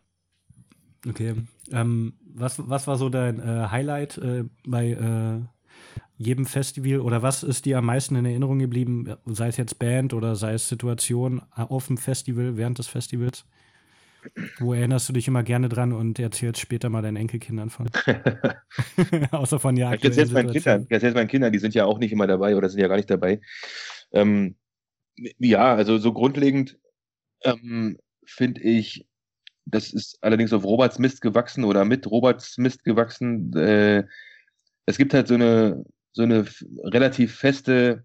Okay. Ähm, was, was war so dein äh, Highlight äh, bei äh, jedem Festival oder was ist dir am meisten in Erinnerung geblieben, sei es jetzt Band oder sei es Situation auf dem Festival, während des Festivals? Wo erinnerst du dich immer gerne dran und erzählst später mal deinen Enkelkindern von? Außer von ja. Ich erzähl's meinen Kindern, ich erzähl's meinen Kindern, die sind ja auch nicht immer dabei oder sind ja gar nicht dabei. Ähm, ja, also so grundlegend ähm, finde ich, das ist allerdings auf Roberts Mist gewachsen oder mit Roberts Mist gewachsen. Äh, es gibt halt so eine, so eine relativ feste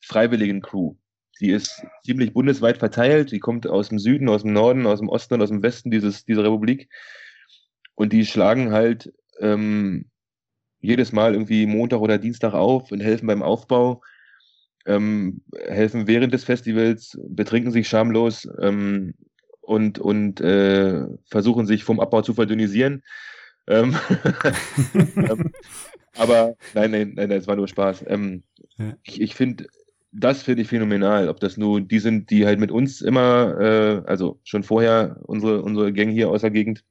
freiwilligen Crew. Die ist ziemlich bundesweit verteilt. Die kommt aus dem Süden, aus dem Norden, aus dem Osten und aus dem Westen dieses, dieser Republik. Und die schlagen halt ähm, jedes Mal irgendwie Montag oder Dienstag auf und helfen beim Aufbau, ähm, helfen während des Festivals, betrinken sich schamlos ähm, und, und äh, versuchen sich vom Abbau zu verdünnisieren. Ähm, ähm aber nein, nein, nein, es war nur Spaß. Ähm, ja. Ich, ich finde das finde ich phänomenal. Ob das nur die sind, die halt mit uns immer, äh, also schon vorher unsere, unsere Gang hier aus der Gegend,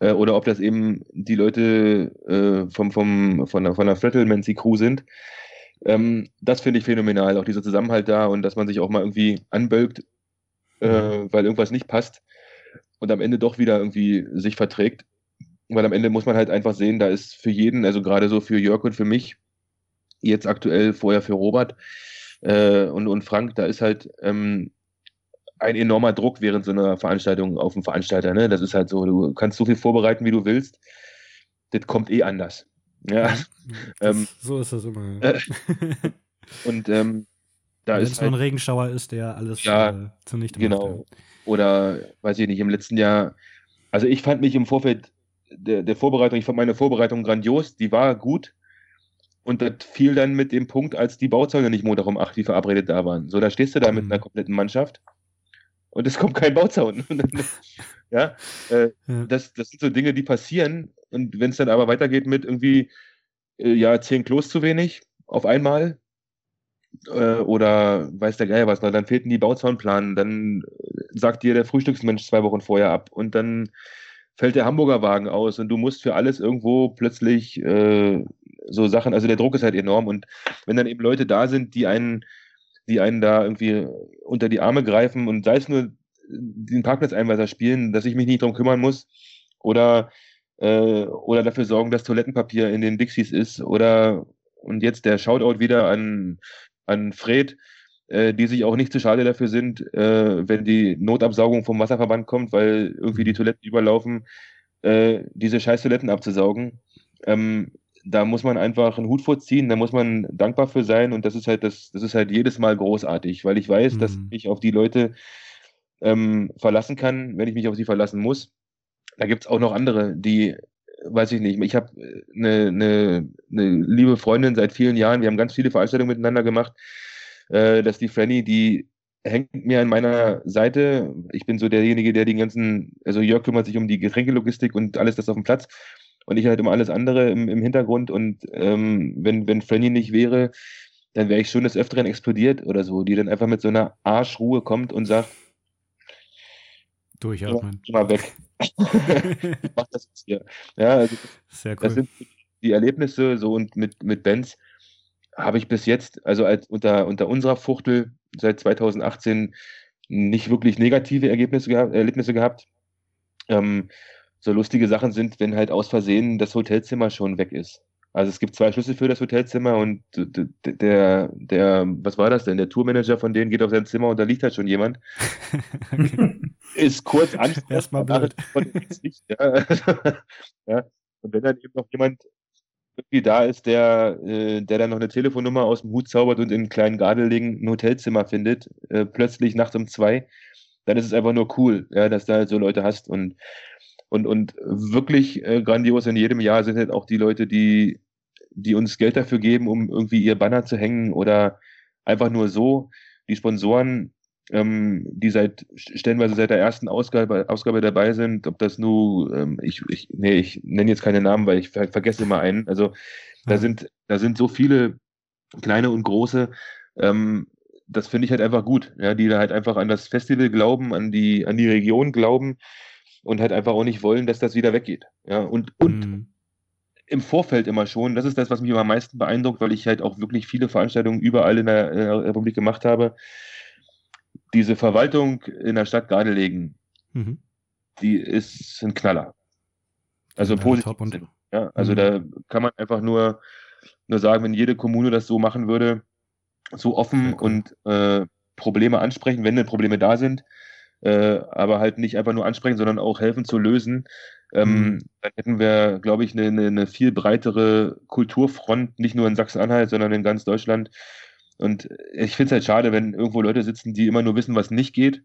äh, oder ob das eben die Leute äh, vom, vom, von der, von der Frettlemancy Crew sind. Ähm, das finde ich phänomenal. Auch dieser Zusammenhalt da und dass man sich auch mal irgendwie anbölkt, äh, weil irgendwas nicht passt und am Ende doch wieder irgendwie sich verträgt. Weil am Ende muss man halt einfach sehen, da ist für jeden, also gerade so für Jörg und für mich, jetzt aktuell vorher für Robert äh, und, und Frank, da ist halt ähm, ein enormer Druck während so einer Veranstaltung auf den Veranstalter. Ne? Das ist halt so, du kannst so viel vorbereiten, wie du willst. Das kommt eh anders. Ja. ähm, so ist das immer. Äh, und ähm, da Wenn es halt, nur ein Regenschauer ist, der alles ja, äh, zunichte macht. Genau. Oder, weiß ich nicht, im letzten Jahr. Also, ich fand mich im Vorfeld der, der Vorbereitung, ich fand meine Vorbereitung grandios. Die war gut. Und das fiel dann mit dem Punkt, als die Bauzeuge nicht Montag um 8 wie verabredet da waren. So, da stehst du da mit mhm. einer kompletten Mannschaft und es kommt kein Bauzaun. ja, äh, ja, Das, das sind so Dinge, die passieren. Und wenn es dann aber weitergeht mit irgendwie, äh, ja, zehn Klos zu wenig auf einmal, äh, oder weiß der Geier was, dann fehlten die Bauzaunplan, dann sagt dir der Frühstücksmensch zwei Wochen vorher ab und dann fällt der Hamburger Wagen aus und du musst für alles irgendwo plötzlich äh, so Sachen, also der Druck ist halt enorm und wenn dann eben Leute da sind, die einen, die einen da irgendwie unter die Arme greifen und sei es nur den Parkplatzeinweiser spielen, dass ich mich nicht drum kümmern muss oder äh, oder dafür sorgen, dass Toilettenpapier in den Dixies ist oder und jetzt der Shoutout wieder an an Fred, äh, die sich auch nicht zu schade dafür sind, äh, wenn die Notabsaugung vom Wasserverband kommt, weil irgendwie die Toiletten überlaufen, äh, diese scheiß Toiletten abzusaugen. Ähm, da muss man einfach einen Hut vorziehen, da muss man dankbar für sein und das ist halt das, das ist halt jedes Mal großartig, weil ich weiß, mhm. dass ich auf die Leute ähm, verlassen kann, wenn ich mich auf sie verlassen muss. Da gibt es auch noch andere, die, weiß ich nicht, ich habe eine, eine, eine liebe Freundin seit vielen Jahren, wir haben ganz viele Veranstaltungen miteinander gemacht äh, dass die Franny, die hängt mir an meiner Seite. Ich bin so derjenige, der die ganzen, also Jörg kümmert sich um die Getränkelogistik und alles das auf dem Platz und ich halt um alles andere im, im Hintergrund und ähm, wenn, wenn Franny nicht wäre, dann wäre ich schon des Öfteren explodiert oder so, die dann einfach mit so einer Arschruhe kommt und sagt, Durchatmen. Ja, mal weg. mach das jetzt hier. Ja, also Sehr cool. Das sind die Erlebnisse so und mit, mit Bands, habe ich bis jetzt, also als unter, unter unserer Fuchtel seit 2018 nicht wirklich negative Ergebnisse Erlebnisse gehabt. Ähm, so lustige Sachen sind, wenn halt aus Versehen das Hotelzimmer schon weg ist. Also es gibt zwei Schlüssel für das Hotelzimmer und der, der, was war das denn? Der Tourmanager von denen geht auf sein Zimmer und da liegt halt schon jemand. ist kurz anstrengend. Erstmal blöd. ja. ja. Und wenn dann eben noch jemand irgendwie da ist, der, äh, der dann noch eine Telefonnummer aus dem Hut zaubert und in kleinen Gardeling ein Hotelzimmer findet, äh, plötzlich nachts um zwei, dann ist es einfach nur cool, ja, dass du halt so Leute hast und und, und wirklich äh, grandios in jedem Jahr sind halt auch die Leute, die, die uns Geld dafür geben, um irgendwie ihr Banner zu hängen oder einfach nur so. Die Sponsoren, ähm, die seit stellenweise seit der ersten Ausgabe, Ausgabe dabei sind, ob das nur, ähm, ich, ich, nee, ich nenne jetzt keine Namen, weil ich ver vergesse immer einen. Also da ja. sind, da sind so viele kleine und große, ähm, das finde ich halt einfach gut, ja, die da halt einfach an das Festival glauben, an die, an die Region glauben und halt einfach auch nicht wollen, dass das wieder weggeht. Ja, und, und mhm. im Vorfeld immer schon, das ist das, was mich am meisten beeindruckt, weil ich halt auch wirklich viele Veranstaltungen überall in der, in der Republik gemacht habe diese Verwaltung in der Stadt Gardelegen, mhm. die ist ein Knaller. Also ja, positiv. Und, ja, also mhm. da kann man einfach nur, nur sagen, wenn jede Kommune das so machen würde, so offen cool. und äh, Probleme ansprechen, wenn denn Probleme da sind, äh, aber halt nicht einfach nur ansprechen, sondern auch helfen zu lösen, ähm, mhm. dann hätten wir, glaube ich, eine, eine, viel breitere Kulturfront, nicht nur in Sachsen-Anhalt, sondern in ganz Deutschland, und ich finde es halt schade, wenn irgendwo Leute sitzen, die immer nur wissen, was nicht geht.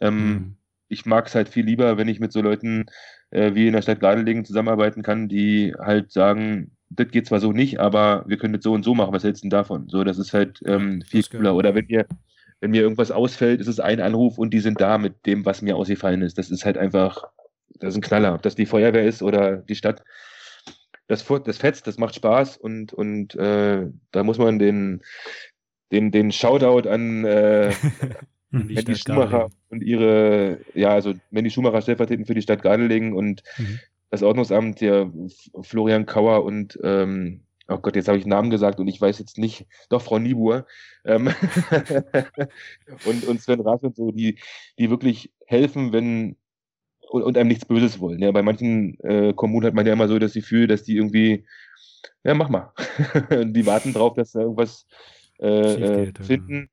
Ähm, mhm. Ich mag es halt viel lieber, wenn ich mit so Leuten äh, wie in der Stadt Gladelegen zusammenarbeiten kann, die halt sagen, das geht zwar so nicht, aber wir können das so und so machen. Was hältst du denn davon? So, das ist halt ähm, viel cooler. Oder wenn mir, wenn mir irgendwas ausfällt, ist es ein Anruf und die sind da mit dem, was mir ausgefallen ist. Das ist halt einfach, das ist ein Knaller. Ob das die Feuerwehr ist oder die Stadt. Das, das fetzt, das macht Spaß und, und äh, da muss man den, den, den Shoutout an äh, Mandy Schumacher und ihre, ja, also Mandy Schumacher stellvertretend für die Stadt Gardelegen und mhm. das Ordnungsamt, der Florian Kauer und ähm, oh Gott, jetzt habe ich einen Namen gesagt und ich weiß jetzt nicht, doch Frau Niebuhr ähm, und, und Sven Rath und so, die, die wirklich helfen, wenn und, und einem nichts Böses wollen. Ja, bei manchen äh, Kommunen hat man ja immer so das Gefühl, dass die irgendwie, ja, mach mal. die warten drauf, dass da irgendwas äh, äh finden.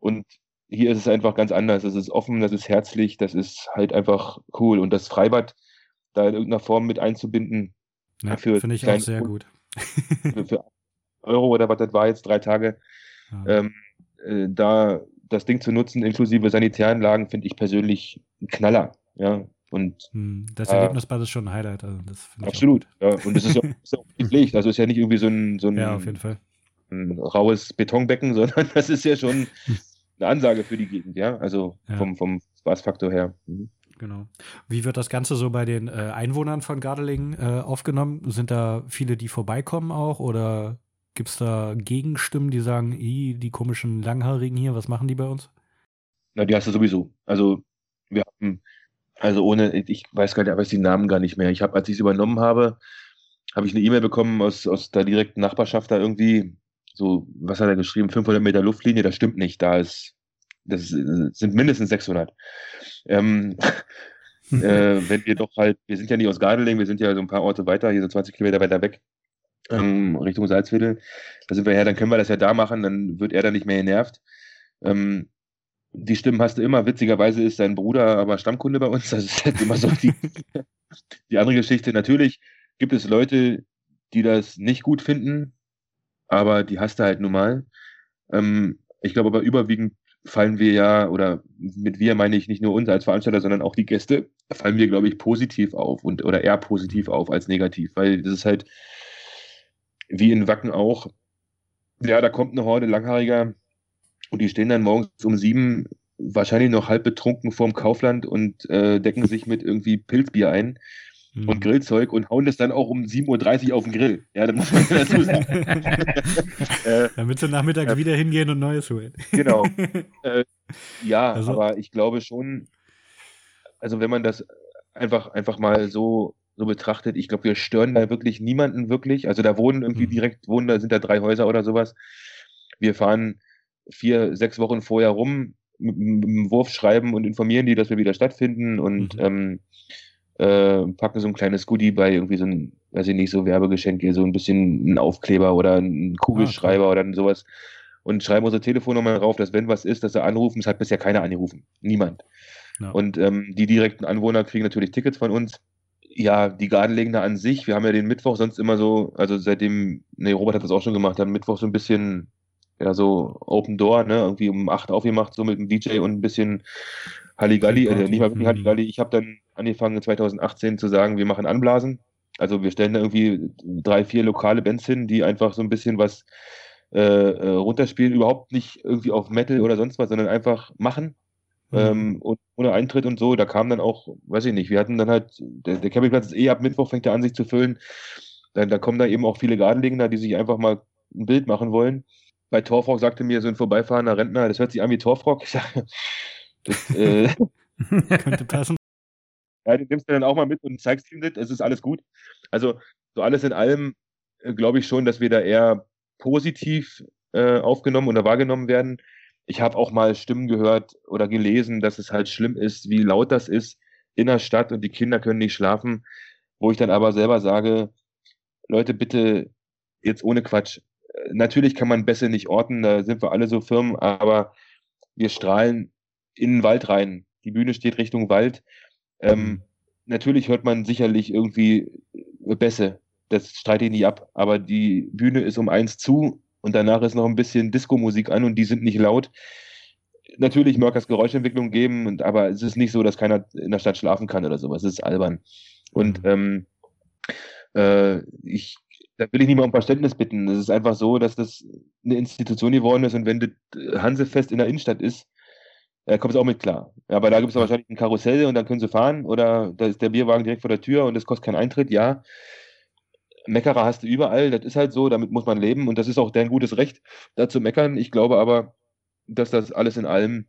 Und hier ist es einfach ganz anders. Es ist offen, das ist herzlich, das ist halt einfach cool. Und das Freibad da in irgendeiner Form mit einzubinden. Ja, finde ich auch sehr gut. Für, Euro oder was das war jetzt, drei Tage. Ja. Ähm, äh, da das Ding zu nutzen, inklusive Sanitäranlagen, finde ich persönlich ein Knaller. Ja, und, hm, das Erlebnisbad ist schon ein Highlight. Also absolut. Ja. Und es ist, ist auch die Pflicht. Also ist ja nicht irgendwie so ein, so ein ja, auf jeden Fall ein raues Betonbecken, sondern das ist ja schon eine Ansage für die Gegend, ja. Also ja. vom, vom Spaßfaktor her. Mhm. Genau. Wie wird das Ganze so bei den äh, Einwohnern von Gardeling äh, aufgenommen? Sind da viele, die vorbeikommen auch oder gibt es da Gegenstimmen, die sagen, die komischen Langhaarigen hier, was machen die bei uns? Na, die hast du sowieso. Also wir haben, also ohne, ich weiß gar nicht, weiß die Namen gar nicht mehr. Ich habe, als ich es übernommen habe, habe ich eine E-Mail bekommen aus, aus der direkten Nachbarschaft da irgendwie, so, was hat er geschrieben, 500 Meter Luftlinie, das stimmt nicht, da ist, das sind mindestens 600. Ähm, äh, wenn wir doch halt, wir sind ja nicht aus Gardeling, wir sind ja so ein paar Orte weiter, hier so 20 Kilometer weiter weg, ähm, Richtung Salzwedel, da sind wir her, dann können wir das ja da machen, dann wird er dann nicht mehr genervt. Ähm, die Stimmen hast du immer. Witzigerweise ist sein Bruder aber Stammkunde bei uns. Das ist halt immer so die, die andere Geschichte. Natürlich gibt es Leute, die das nicht gut finden, aber die hast du halt nun mal. Ähm, ich glaube aber überwiegend fallen wir ja, oder mit wir meine ich nicht nur uns als Veranstalter, sondern auch die Gäste, fallen wir, glaube ich, positiv auf und oder eher positiv auf als negativ, weil das ist halt wie in Wacken auch. Ja, da kommt eine Horde Langhaariger und die stehen dann morgens um sieben wahrscheinlich noch halb betrunken vorm Kaufland und äh, decken sich mit irgendwie Pilzbier ein mhm. und Grillzeug und hauen das dann auch um 7.30 Uhr auf den Grill. Ja, da muss man dazu sagen. äh, Damit sie nachmittags äh, wieder hingehen und Neues holen. genau. Äh, ja, also. aber ich glaube schon, also wenn man das einfach, einfach mal so, so betrachtet, ich glaube, wir stören da wirklich niemanden wirklich. Also da wohnen irgendwie mhm. direkt, wohnen, da sind da drei Häuser oder sowas. Wir fahren vier, sechs Wochen vorher rum, mit, dem Wurf schreiben und informieren die, dass wir wieder stattfinden und mhm. ähm, äh, packen so ein kleines Goodie bei irgendwie so ein, weiß ich nicht, so Werbegeschenke, so ein bisschen ein Aufkleber oder ein Kugelschreiber ah, oder sowas und schreiben unsere Telefonnummer drauf, dass wenn was ist, dass sie anrufen. Es hat bisher keiner angerufen. Niemand. Ja. Und ähm, die direkten Anwohner kriegen natürlich Tickets von uns. ja, die Gartenlegende an sich, wir haben ja den Mittwoch sonst immer so, also seitdem, nee, Robert hat das auch schon gemacht, haben Mittwoch so ein bisschen, ja, so Open Door, ne, irgendwie um 8 aufgemacht, so mit dem DJ und ein bisschen Halligalli, also nicht mal wirklich Halligalli. Ich habe dann angefangen 2018 zu sagen, wir machen Anblasen. Also wir stellen da irgendwie drei, vier lokale Bands hin, die einfach so ein bisschen was äh, äh runterspielen, überhaupt nicht irgendwie auf Metal oder sonst was, sondern einfach machen. Mhm. Ähm, und ohne Eintritt und so, da kam dann auch, weiß ich nicht, wir hatten dann halt, der, der Campingplatz ist eh ab Mittwoch, fängt er an, sich zu füllen. Dann, da kommen da eben auch viele Gartenlegender, die sich einfach mal ein Bild machen wollen. Bei Torfrock sagte mir so ein vorbeifahrender Rentner, das hört sich an wie Torfrock. Ich sage, das äh, könnte passen. Ja, den nimmst du dann auch mal mit und zeigst ihm das, es ist alles gut. Also, so alles in allem äh, glaube ich schon, dass wir da eher positiv äh, aufgenommen oder wahrgenommen werden. Ich habe auch mal Stimmen gehört oder gelesen, dass es halt schlimm ist, wie laut das ist in der Stadt und die Kinder können nicht schlafen, wo ich dann aber selber sage, Leute, bitte jetzt ohne Quatsch. Äh, natürlich kann man besser nicht orten, da sind wir alle so firm, aber wir strahlen in den Wald rein. Die Bühne steht Richtung Wald. Ähm, mhm. natürlich hört man sicherlich irgendwie Bässe. Das streite ich nicht ab. Aber die Bühne ist um eins zu und danach ist noch ein bisschen Disco-Musik an und die sind nicht laut. Natürlich mag es Geräuschentwicklung geben, und, aber es ist nicht so, dass keiner in der Stadt schlafen kann oder sowas. Es ist albern. Und mhm. ähm, äh, ich, da will ich nicht mal um Verständnis bitten. Es ist einfach so, dass das eine Institution geworden ist und wenn das Hansefest in der Innenstadt ist, äh, kommt es auch mit klar. Ja, aber da gibt es wahrscheinlich ein Karussell und dann können sie fahren oder da ist der Bierwagen direkt vor der Tür und das kostet keinen Eintritt, ja. Meckerer hast du überall, das ist halt so, damit muss man leben und das ist auch dein gutes Recht, da zu meckern. Ich glaube aber, dass das alles in allem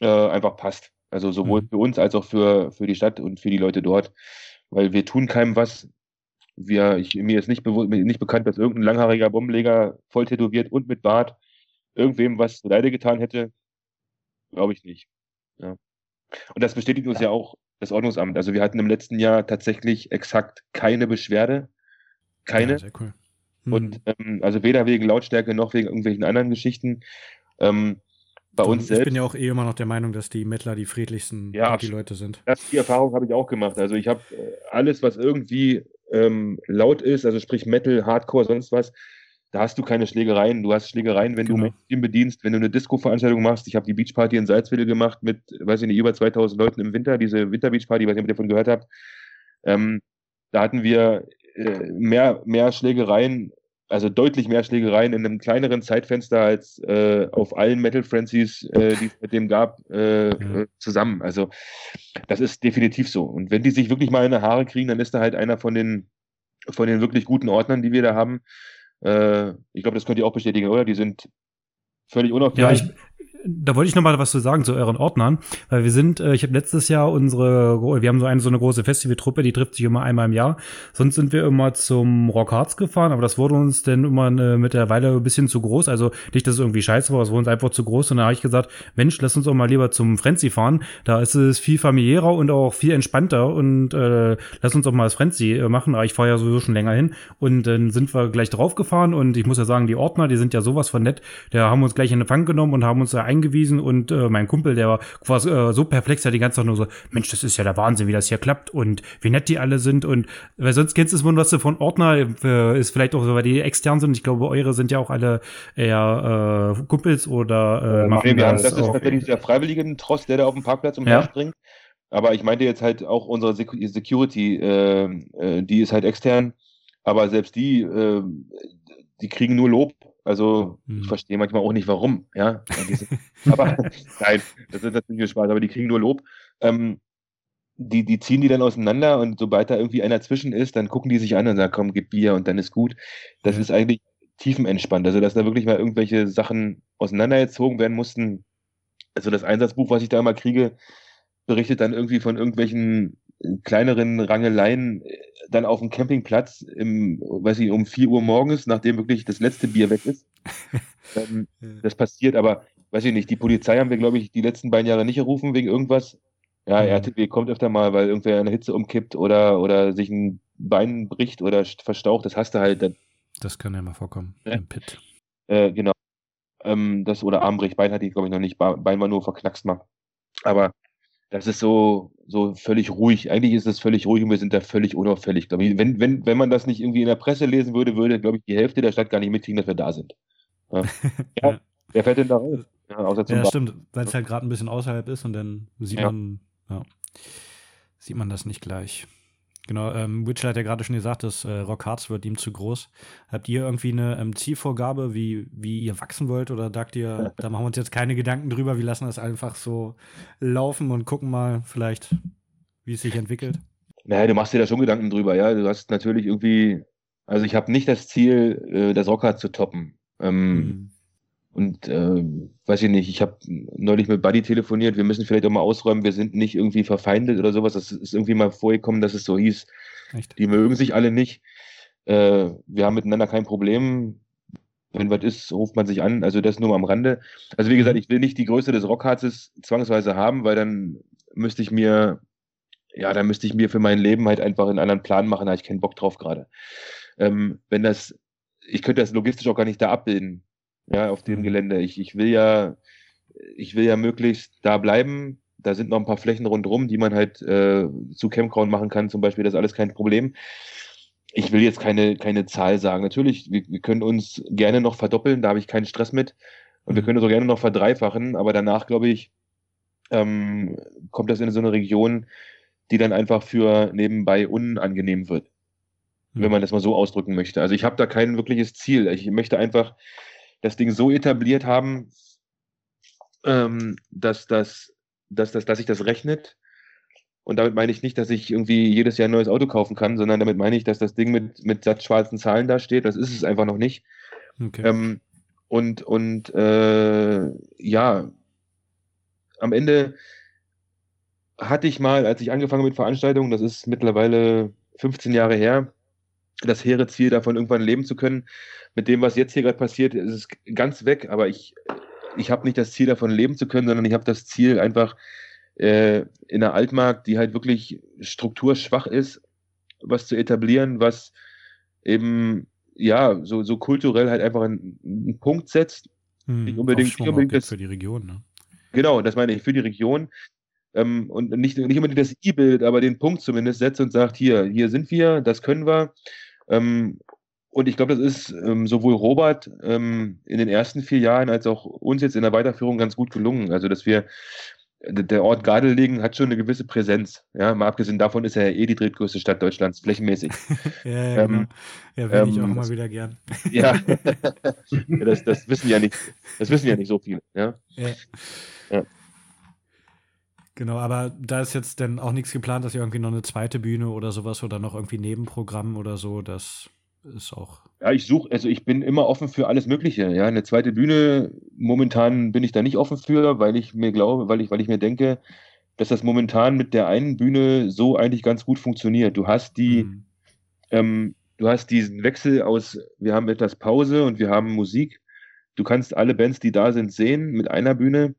äh, einfach passt. Also sowohl mhm. für uns als auch für, für die Stadt und für die Leute dort, weil wir tun keinem was. Wir, ich, mir ist nicht, nicht bekannt, dass irgendein langhaariger Bombenleger voll tätowiert und mit Bart irgendwem was Leide getan hätte. Glaube ich nicht. Ja. Und das bestätigt uns ja. ja auch das Ordnungsamt. Also wir hatten im letzten Jahr tatsächlich exakt keine Beschwerde. Keine. Ja, sehr cool. Hm. Und ähm, also weder wegen Lautstärke noch wegen irgendwelchen anderen Geschichten. Ähm, bei uns ich selbst. Ich bin ja auch eh immer noch der Meinung, dass die Mittler die friedlichsten ja, die Leute sind. Das, die Erfahrung habe ich auch gemacht. Also ich habe äh, alles, was irgendwie ähm, laut ist, also sprich Metal, Hardcore, sonst was, da hast du keine Schlägereien. Du hast Schlägereien, wenn genau. du Mainstream bedienst, wenn du eine Disco-Veranstaltung machst. Ich habe die Beachparty in Salzwedel gemacht mit, weiß ich nicht, über 2000 Leuten im Winter, diese Winterbeachparty, weiß nicht, ob ihr davon gehört habt. Ähm, da hatten wir äh, mehr, mehr Schlägereien, also deutlich mehr Schlägereien in einem kleineren Zeitfenster als äh, auf allen Metal Frenzies, äh, die es mit dem gab, ja. zusammen. Also das ist definitiv so. Und wenn die sich wirklich mal in die Haare kriegen, dann ist da halt einer von den, von den wirklich guten Ordnern, die wir da haben, äh, ich glaube, das könnt ihr auch bestätigen, oder? Die sind völlig unauffällig. Ja, ich, da wollte ich noch mal was zu sagen zu euren Ordnern, weil wir sind, äh, ich habe letztes Jahr unsere, wir haben so eine so eine große Festivaltruppe, die trifft sich immer einmal im Jahr. Sonst sind wir immer zum Rock Hearts gefahren, aber das wurde uns dann immer eine, mit der Weile ein bisschen zu groß. Also nicht, dass es irgendwie scheiße war, es wurde uns einfach zu groß. Und dann habe ich gesagt, Mensch, lass uns auch mal lieber zum Frenzy fahren. Da ist es viel familiärer und auch viel entspannter und äh, lass uns auch mal das Frenzy äh, machen. Aber ich fahre ja sowieso schon länger hin und dann sind wir gleich drauf gefahren und ich muss ja sagen, die Ordner, die sind ja sowas von nett. Der haben uns gleich in Empfang genommen und haben uns da eingewiesen und äh, mein Kumpel, der war quasi äh, so perplex, der die ganze Zeit nur so, Mensch, das ist ja der Wahnsinn, wie das hier klappt und wie nett die alle sind und weil sonst kennst du es was du von Ordner äh, ist vielleicht auch so, weil die extern sind. Ich glaube, eure sind ja auch alle eher äh, Kumpels oder äh, machen nee, wir das. Haben, das ist tatsächlich der freiwilligen Trost, der da auf dem Parkplatz umherspringt. Ja. Aber ich meinte jetzt halt auch unsere Security, äh, äh, die ist halt extern. Aber selbst die, äh, die kriegen nur Lob also hm. ich verstehe manchmal auch nicht, warum. Ja, aber nein, das ist natürlich Spaß, aber die kriegen nur Lob. Ähm, die, die ziehen die dann auseinander und sobald da irgendwie einer zwischen ist, dann gucken die sich an und sagen, komm, gib Bier und dann ist gut. Das ja. ist eigentlich tiefenentspannt. Also, dass da wirklich mal irgendwelche Sachen auseinandergezogen werden mussten. Also das Einsatzbuch, was ich da immer kriege, berichtet dann irgendwie von irgendwelchen kleineren Rangeleien äh, dann auf dem Campingplatz im, weiß ich, um 4 Uhr morgens, nachdem wirklich das letzte Bier weg ist. ähm, das passiert, aber weiß ich nicht, die Polizei haben wir, glaube ich, die letzten beiden Jahre nicht gerufen wegen irgendwas. Ja, mhm. RTW kommt öfter mal, weil irgendwer eine Hitze umkippt oder, oder sich ein Bein bricht oder verstaucht, das hast du halt. Dann, das kann ja mal vorkommen, äh, im Pit. Äh, genau. Ähm, das, oder Armbrich, Bein hatte ich, glaube ich, noch nicht. Bein war nur verknackst mal. Aber das ist so, so völlig ruhig. Eigentlich ist es völlig ruhig und wir sind da völlig unauffällig. Glaube ich. Wenn, wenn, wenn man das nicht irgendwie in der Presse lesen würde, würde, glaube ich, die Hälfte der Stadt gar nicht mitkriegen, dass wir da sind. Ja. ja. Wer fährt denn da raus? Ja, außer zum ja stimmt, weil es halt gerade ein bisschen außerhalb ist und dann sieht ja. man, ja, sieht man das nicht gleich. Genau, ähm, Witchell hat ja gerade schon gesagt, das äh, Rock Hearts wird ihm zu groß. Habt ihr irgendwie eine ähm, Zielvorgabe, wie, wie ihr wachsen wollt? Oder sagt ihr, da machen wir uns jetzt keine Gedanken drüber, wir lassen das einfach so laufen und gucken mal vielleicht, wie es sich entwickelt? Naja, du machst dir da schon Gedanken drüber, ja. Du hast natürlich irgendwie, also ich habe nicht das Ziel, äh, das Rock Hearts zu toppen. Ähm, mhm. Und äh, weiß ich nicht, ich habe neulich mit Buddy telefoniert, wir müssen vielleicht auch mal ausräumen, wir sind nicht irgendwie verfeindet oder sowas. Das ist irgendwie mal vorgekommen, dass es so hieß. Echt? Die mögen sich alle nicht. Äh, wir haben miteinander kein Problem. Wenn was ist, ruft man sich an. Also das nur mal am Rande. Also wie gesagt, ich will nicht die Größe des Rockharzes zwangsweise haben, weil dann müsste ich mir, ja, dann müsste ich mir für mein Leben halt einfach einen anderen Plan machen, da habe ich keinen Bock drauf gerade. Ähm, wenn das, ich könnte das logistisch auch gar nicht da abbilden ja, auf dem. Gelände. Ich, ich will ja, ich will ja möglichst da bleiben. Da sind noch ein paar Flächen rundherum, die man halt äh, zu Campground machen kann, zum Beispiel. Das ist alles kein Problem. Ich will jetzt keine, keine Zahl sagen. Natürlich, wir, wir können uns gerne noch verdoppeln, da habe ich keinen Stress mit. Und wir mhm. können uns auch gerne noch verdreifachen, aber danach, glaube ich, ähm, kommt das in so eine Region, die dann einfach für nebenbei unangenehm wird. Mhm. Wenn man das mal so ausdrücken möchte. Also ich habe da kein wirkliches Ziel. Ich möchte einfach das Ding so etabliert haben, ähm, dass, das, dass, das, dass sich das rechnet. Und damit meine ich nicht, dass ich irgendwie jedes Jahr ein neues Auto kaufen kann, sondern damit meine ich, dass das Ding mit, mit satt schwarzen Zahlen da steht. Das ist es einfach noch nicht. Okay. Ähm, und und äh, ja, am Ende hatte ich mal, als ich angefangen mit Veranstaltungen, das ist mittlerweile 15 Jahre her, das hehre Ziel, davon irgendwann leben zu können. Mit dem, was jetzt hier gerade passiert, ist es ganz weg, aber ich, ich habe nicht das Ziel, davon leben zu können, sondern ich habe das Ziel, einfach äh, in der Altmark, die halt wirklich strukturschwach ist, was zu etablieren, was eben ja so, so kulturell halt einfach einen, einen Punkt setzt. Hm, nicht unbedingt, nicht unbedingt das, für die Region, ne? Genau, das meine ich, für die Region. Ähm, und nicht, nicht unbedingt das I-Bild, aber den Punkt zumindest setzt und sagt, hier, hier sind wir, das können wir. Ähm, und ich glaube, das ist ähm, sowohl Robert ähm, in den ersten vier Jahren als auch uns jetzt in der Weiterführung ganz gut gelungen. Also, dass wir, der Ort Gardelegen hat schon eine gewisse Präsenz. Ja, mal abgesehen davon ist er ja eh die drittgrößte Stadt Deutschlands, flächenmäßig. ja, ja, genau. ja, wäre ich auch ähm, mal wieder gern. ja, ja das, das, wissen ja nicht, das wissen ja nicht so viele. Ja. ja. ja. Genau, aber da ist jetzt dann auch nichts geplant, dass ihr irgendwie noch eine zweite Bühne oder sowas oder noch irgendwie Nebenprogramm oder so, das ist auch. Ja, ich suche, also ich bin immer offen für alles Mögliche. Ja, eine zweite Bühne, momentan bin ich da nicht offen für, weil ich mir glaube, weil ich, weil ich mir denke, dass das momentan mit der einen Bühne so eigentlich ganz gut funktioniert. Du hast die, mhm. ähm, du hast diesen Wechsel aus, wir haben etwas Pause und wir haben Musik. Du kannst alle Bands, die da sind, sehen mit einer Bühne.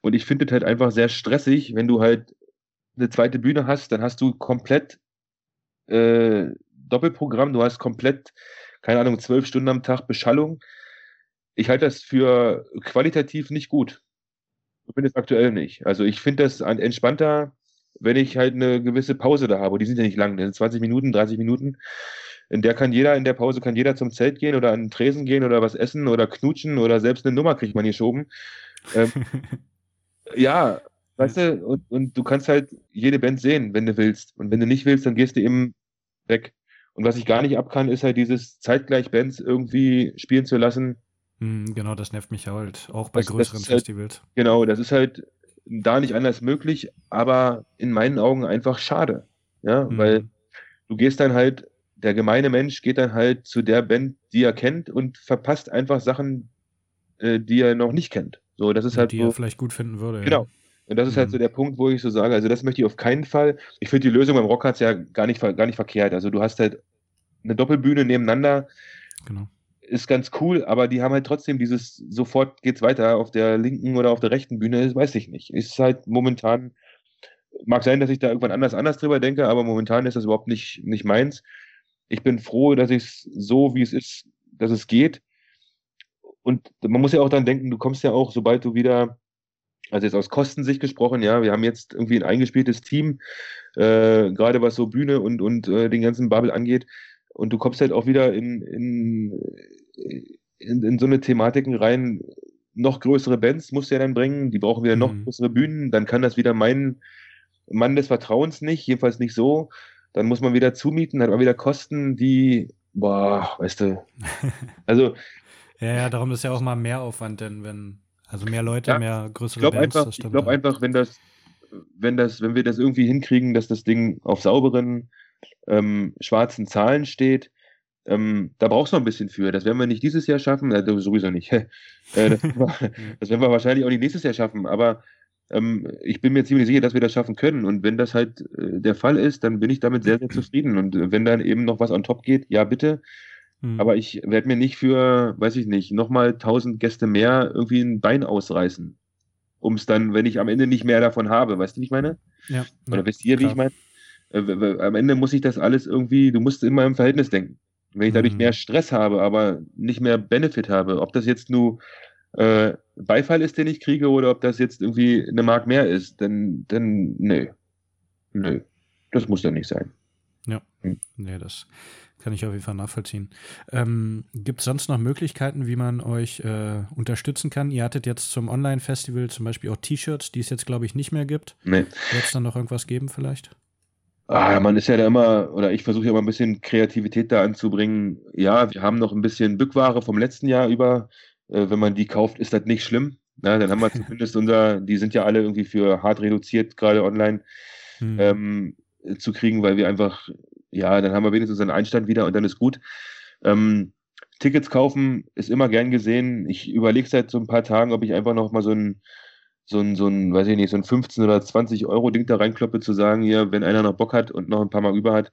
Und ich finde es halt einfach sehr stressig, wenn du halt eine zweite Bühne hast, dann hast du komplett äh, Doppelprogramm, du hast komplett, keine Ahnung, zwölf Stunden am Tag Beschallung. Ich halte das für qualitativ nicht gut. Zumindest aktuell nicht. Also ich finde das entspannter, wenn ich halt eine gewisse Pause da habe. Die sind ja nicht lang, das sind 20 Minuten, 30 Minuten. In der kann jeder, in der Pause kann jeder zum Zelt gehen oder an den Tresen gehen oder was essen oder knutschen oder selbst eine Nummer kriegt man hier schoben. Ähm, ja, weißt du, und, und du kannst halt jede Band sehen, wenn du willst. Und wenn du nicht willst, dann gehst du eben weg. Und was ich gar nicht ab kann, ist halt dieses zeitgleich Bands irgendwie spielen zu lassen. Hm, genau, das nervt mich halt, auch bei das, größeren das halt, Festivals. Genau, das ist halt da nicht anders möglich, aber in meinen Augen einfach schade. Ja, mhm. weil du gehst dann halt, der gemeine Mensch geht dann halt zu der Band, die er kennt und verpasst einfach Sachen, äh, die er noch nicht kennt. So, das ist halt die so, er vielleicht gut finden würde. Genau. Ja. Und das ist halt so mhm. der Punkt, wo ich so sage, also das möchte ich auf keinen Fall. Ich finde die Lösung beim Rockharz ja gar nicht, gar nicht verkehrt. Also du hast halt eine Doppelbühne nebeneinander. Genau. Ist ganz cool, aber die haben halt trotzdem dieses, sofort geht's weiter auf der linken oder auf der rechten Bühne, das weiß ich nicht. Ist halt momentan, mag sein, dass ich da irgendwann anders, anders drüber denke, aber momentan ist das überhaupt nicht, nicht meins. Ich bin froh, dass ich es so, wie es ist, dass es geht und man muss ja auch dann denken, du kommst ja auch, sobald du wieder also jetzt aus Kostensicht gesprochen, ja, wir haben jetzt irgendwie ein eingespieltes Team, äh, gerade was so Bühne und, und äh, den ganzen Bubble angeht. Und du kommst halt auch wieder in, in, in, in so eine Thematiken rein, noch größere Bands musst du ja dann bringen, die brauchen wieder noch Mhm. größere Bühnen, dann kann das wieder mein Mann des Vertrauens nicht, jedenfalls nicht so. Dann muss man wieder zumieten, hat man wieder Kosten, die, boah, weißt du, also Ja, ja, darum ist ja auch mal mehr Aufwand, denn wenn, also mehr Leute, Ja, mehr ich größere glaube Bands, einfach, ich glaube einfach, wenn das, wenn das, wenn wir das irgendwie hinkriegen, dass das Ding auf sauberen, ähm, schwarzen Zahlen steht, ähm, da brauchst du noch ein bisschen für. Das werden wir nicht dieses Jahr schaffen, äh, sowieso nicht. äh, das, werden wir, das werden wir wahrscheinlich auch nicht nächstes Jahr schaffen, aber ähm, ich bin mir ziemlich sicher, dass wir das schaffen können. Und wenn das halt äh, der Fall ist, dann bin ich damit sehr, sehr zufrieden. Und wenn dann eben noch was on top geht, ja bitte. Hm. Aber ich werde mir nicht für, weiß ich nicht, nochmal tausend Gäste mehr irgendwie ein Bein ausreißen. Um es dann, wenn ich am Ende nicht mehr davon habe, weißt du, wie ich meine? ja, Oder ja, wisst ihr, wie klar. ich meine? Äh, Am Ende muss ich das alles irgendwie, du musst immer im Verhältnis denken. Wenn ich dadurch Mhm. mehr Stress habe, aber nicht mehr Benefit habe, ob das jetzt nur äh, Beifall ist, den ich kriege, oder ob das jetzt irgendwie eine Mark mehr ist, dann, dann, nö. Nö. Das muss ja nicht sein. Nee, das kann ich auf jeden Fall nachvollziehen. Ähm, Gibt es sonst noch Möglichkeiten, wie man euch äh, unterstützen kann? Ihr hattet jetzt zum Online-Festival zum Beispiel auch T-Shirts, die es jetzt, glaube ich, nicht mehr gibt. Nee. Wird es dann noch irgendwas geben vielleicht? Ah, man ist ja da immer, oder ich versuche ja immer ein bisschen Kreativität da anzubringen. Ja, wir haben noch ein bisschen Bückware vom letzten Jahr über. Äh, wenn man die kauft, ist das nicht schlimm. Na, dann haben wir zumindest unser, die sind ja alle irgendwie für hart reduziert, gerade online, Hm. ähm, zu kriegen, weil wir einfach, ja, dann haben wir wenigstens einen Einstand wieder und dann ist gut. Ähm, Tickets kaufen ist immer gern gesehen. Ich überlege seit so ein paar Tagen, ob ich einfach noch mal so ein, so ein, so ein, weiß ich nicht, so ein 15 oder 20 Euro Ding da reinkloppe, zu sagen, hier, wenn einer noch Bock hat und noch ein paar Mal über hat.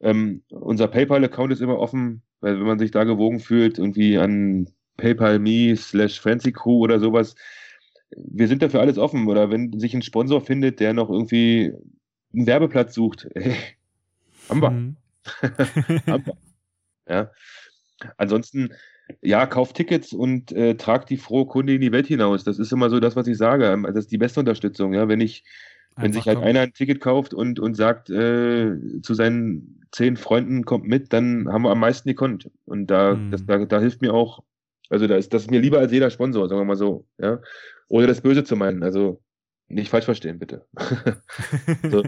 Ähm, unser PayPal-Account ist immer offen, weil wenn man sich da gewogen fühlt, irgendwie an PayPal.me slash Fancy Crew oder sowas, wir sind dafür alles offen. Oder wenn sich ein Sponsor findet, der noch irgendwie einen Werbeplatz sucht, haben wir. Hm. Haben wir. Ja. Ansonsten, ja, kauft Tickets und äh, tragt die frohe Kunde in die Welt hinaus. Das ist immer so das, was ich sage. Das ist die beste Unterstützung. Ja, wenn ich, wenn Einfach sich halt einer ein Ticket kauft und, und sagt äh, zu seinen zehn Freunden, kommt mit, dann haben wir am meisten gekonnt. Und da, Mhm. das, da, da hilft mir auch, also da ist das ist mir lieber als jeder Sponsor, sagen wir mal so. Ja, ohne das Böse zu meinen. Also nicht falsch verstehen, bitte. so,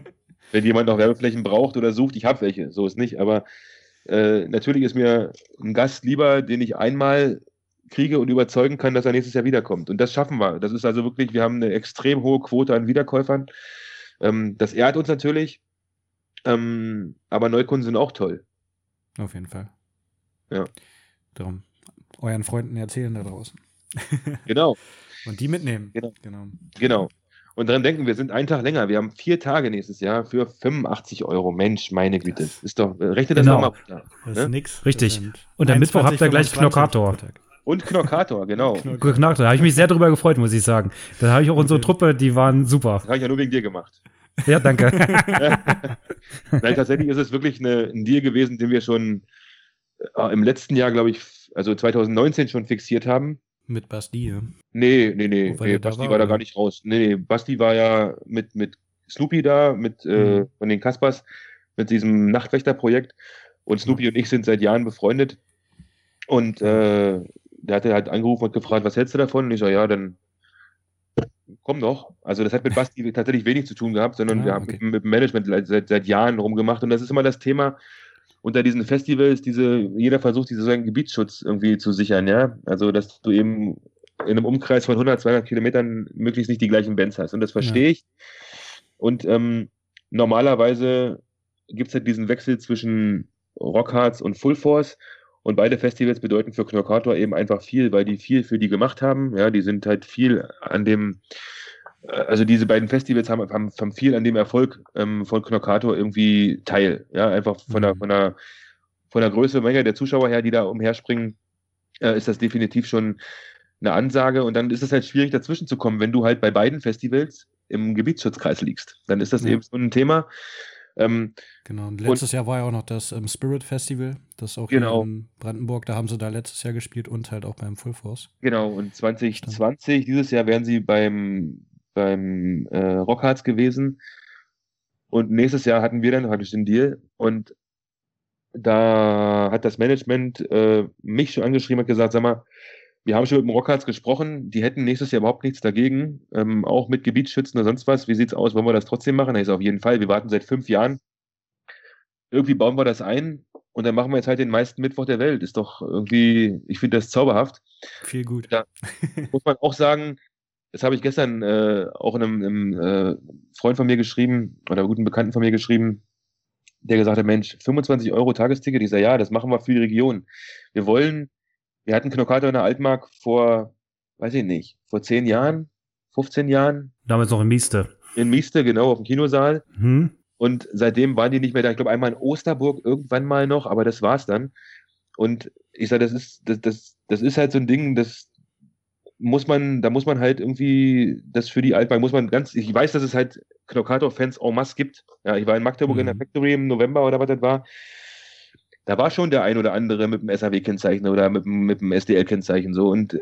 wenn jemand noch Werbeflächen braucht oder sucht, ich habe welche, so ist nicht, aber äh, natürlich ist mir ein Gast lieber, den ich einmal kriege und überzeugen kann, dass er nächstes Jahr wiederkommt. Und das schaffen wir. Das ist also wirklich, wir haben eine extrem hohe Quote an Wiederkäufern. Ähm, das ehrt uns natürlich. Ähm, aber Neukunden sind auch toll. Auf jeden Fall. Ja. Darum euren Freunden erzählen da draußen. Genau, Und die mitnehmen. Genau. genau. genau. Und daran denken, wir sind einen Tag länger. Wir haben vier Tage nächstes Jahr für 85 Euro. Mensch, meine Güte. Ist doch, rechne das Genau. doch mal runter. Das Ne? ist nix. Richtig. Das Und am Mittwoch habt ihr 21, gleich 25 Knockator. Und Knockator, genau. Knock- Geknackt, da habe ich mich sehr drüber gefreut, muss ich sagen. Da habe ich auch unsere Truppe, die waren super. Das habe ich ja nur wegen dir gemacht. Ja, danke. Nein, tatsächlich ist es wirklich eine, ein Deal gewesen, den wir schon äh, im letzten Jahr, glaube ich, also 2019 schon fixiert haben. Mit Basti. ja. Nee, nee, nee, Oh, nee Basti war, war, da gar nicht raus. Nee, nee, Basti war ja mit, mit Snoopy da, mit äh, Mhm. von den Kaspers, mit diesem Nachtwächterprojekt. Und Snoopy und ich sind seit Jahren befreundet. Und äh, der hatte halt angerufen und gefragt, was hältst du davon? Und ich so, ja, dann komm doch. Also das hat mit Basti tatsächlich wenig zu tun gehabt, sondern Ah, wir haben okay. mit, mit dem Management seit, seit Jahren rumgemacht. Und das ist immer das Thema unter diesen Festivals, diese, jeder versucht, diese so einen Gebietsschutz irgendwie zu sichern, ja. Also dass du eben in einem Umkreis von 100, 200 Kilometern möglichst nicht die gleichen Bands hast. Und das verstehe ich. Und ähm, normalerweise gibt es halt diesen Wechsel zwischen Rockhards und Full Force. Und beide Festivals bedeuten für Knockator eben einfach viel, weil die viel für die gemacht haben. Ja, die sind halt viel an dem, also diese beiden Festivals haben, haben, haben viel an dem Erfolg ähm, von Knockator irgendwie teil. Ja, einfach von der, Mhm. von der, von der Größe, Menge der Zuschauer her, die da umherspringen, äh, ist das definitiv schon eine Ansage. Und dann ist es halt schwierig, dazwischen zu kommen, wenn du halt bei beiden Festivals im Gebietsschutzkreis liegst. Dann ist das Ja. eben so ein Thema. Ähm, Genau. Und letztes Jahr war ja auch noch das ähm, Spirit Festival, das auch Genau. in Brandenburg, da haben sie da letztes Jahr gespielt und halt auch beim Full Force. Genau, und 2020, dieses Jahr werden sie beim beim äh, Rockharz gewesen. Und nächstes Jahr hatten wir dann praktisch den Deal. Und da hat das Management äh, mich schon angeschrieben und gesagt, sag mal, wir haben schon mit dem Rockharz gesprochen, die hätten nächstes Jahr überhaupt nichts dagegen, ähm, auch mit Gebietsschützen oder sonst was. Wie sieht's aus? Wollen wir das trotzdem machen? Da ist auf jeden Fall. Wir warten seit fünf Jahren. Irgendwie bauen wir das ein und dann machen wir jetzt halt den meisten Mittwoch der Welt. Ist doch irgendwie, ich finde das zauberhaft. Viel gut. Da muss man auch sagen, das habe ich gestern äh, auch einem, einem äh, Freund von mir geschrieben oder guten Bekannten von mir geschrieben, der gesagt hat, Mensch, 25 Euro Tagesticket, dieser ja, das machen wir für die Region. Wir wollen, wir hatten Knockator in der Altmark vor, weiß ich nicht, vor zehn Jahren, 15 Jahren. Damals noch in Mieste. In Mieste, genau, auf dem Kinosaal. Hm? Und seitdem waren die nicht mehr da. Ich glaube, einmal in Osterburg irgendwann mal noch, aber das war's dann. Und ich sage, das ist, das, das, das ist halt so ein Ding, das muss man, da muss man halt irgendwie das für die Altmark, muss man ganz, ich weiß, dass es halt Knockator-Fans en masse gibt. Ja, ich war in Magdeburg Mhm. in der Factory im November oder was das war. Da war schon der ein oder andere mit dem SAW-Kennzeichen oder mit, dem- mit dem SDL-Kennzeichen so und äh,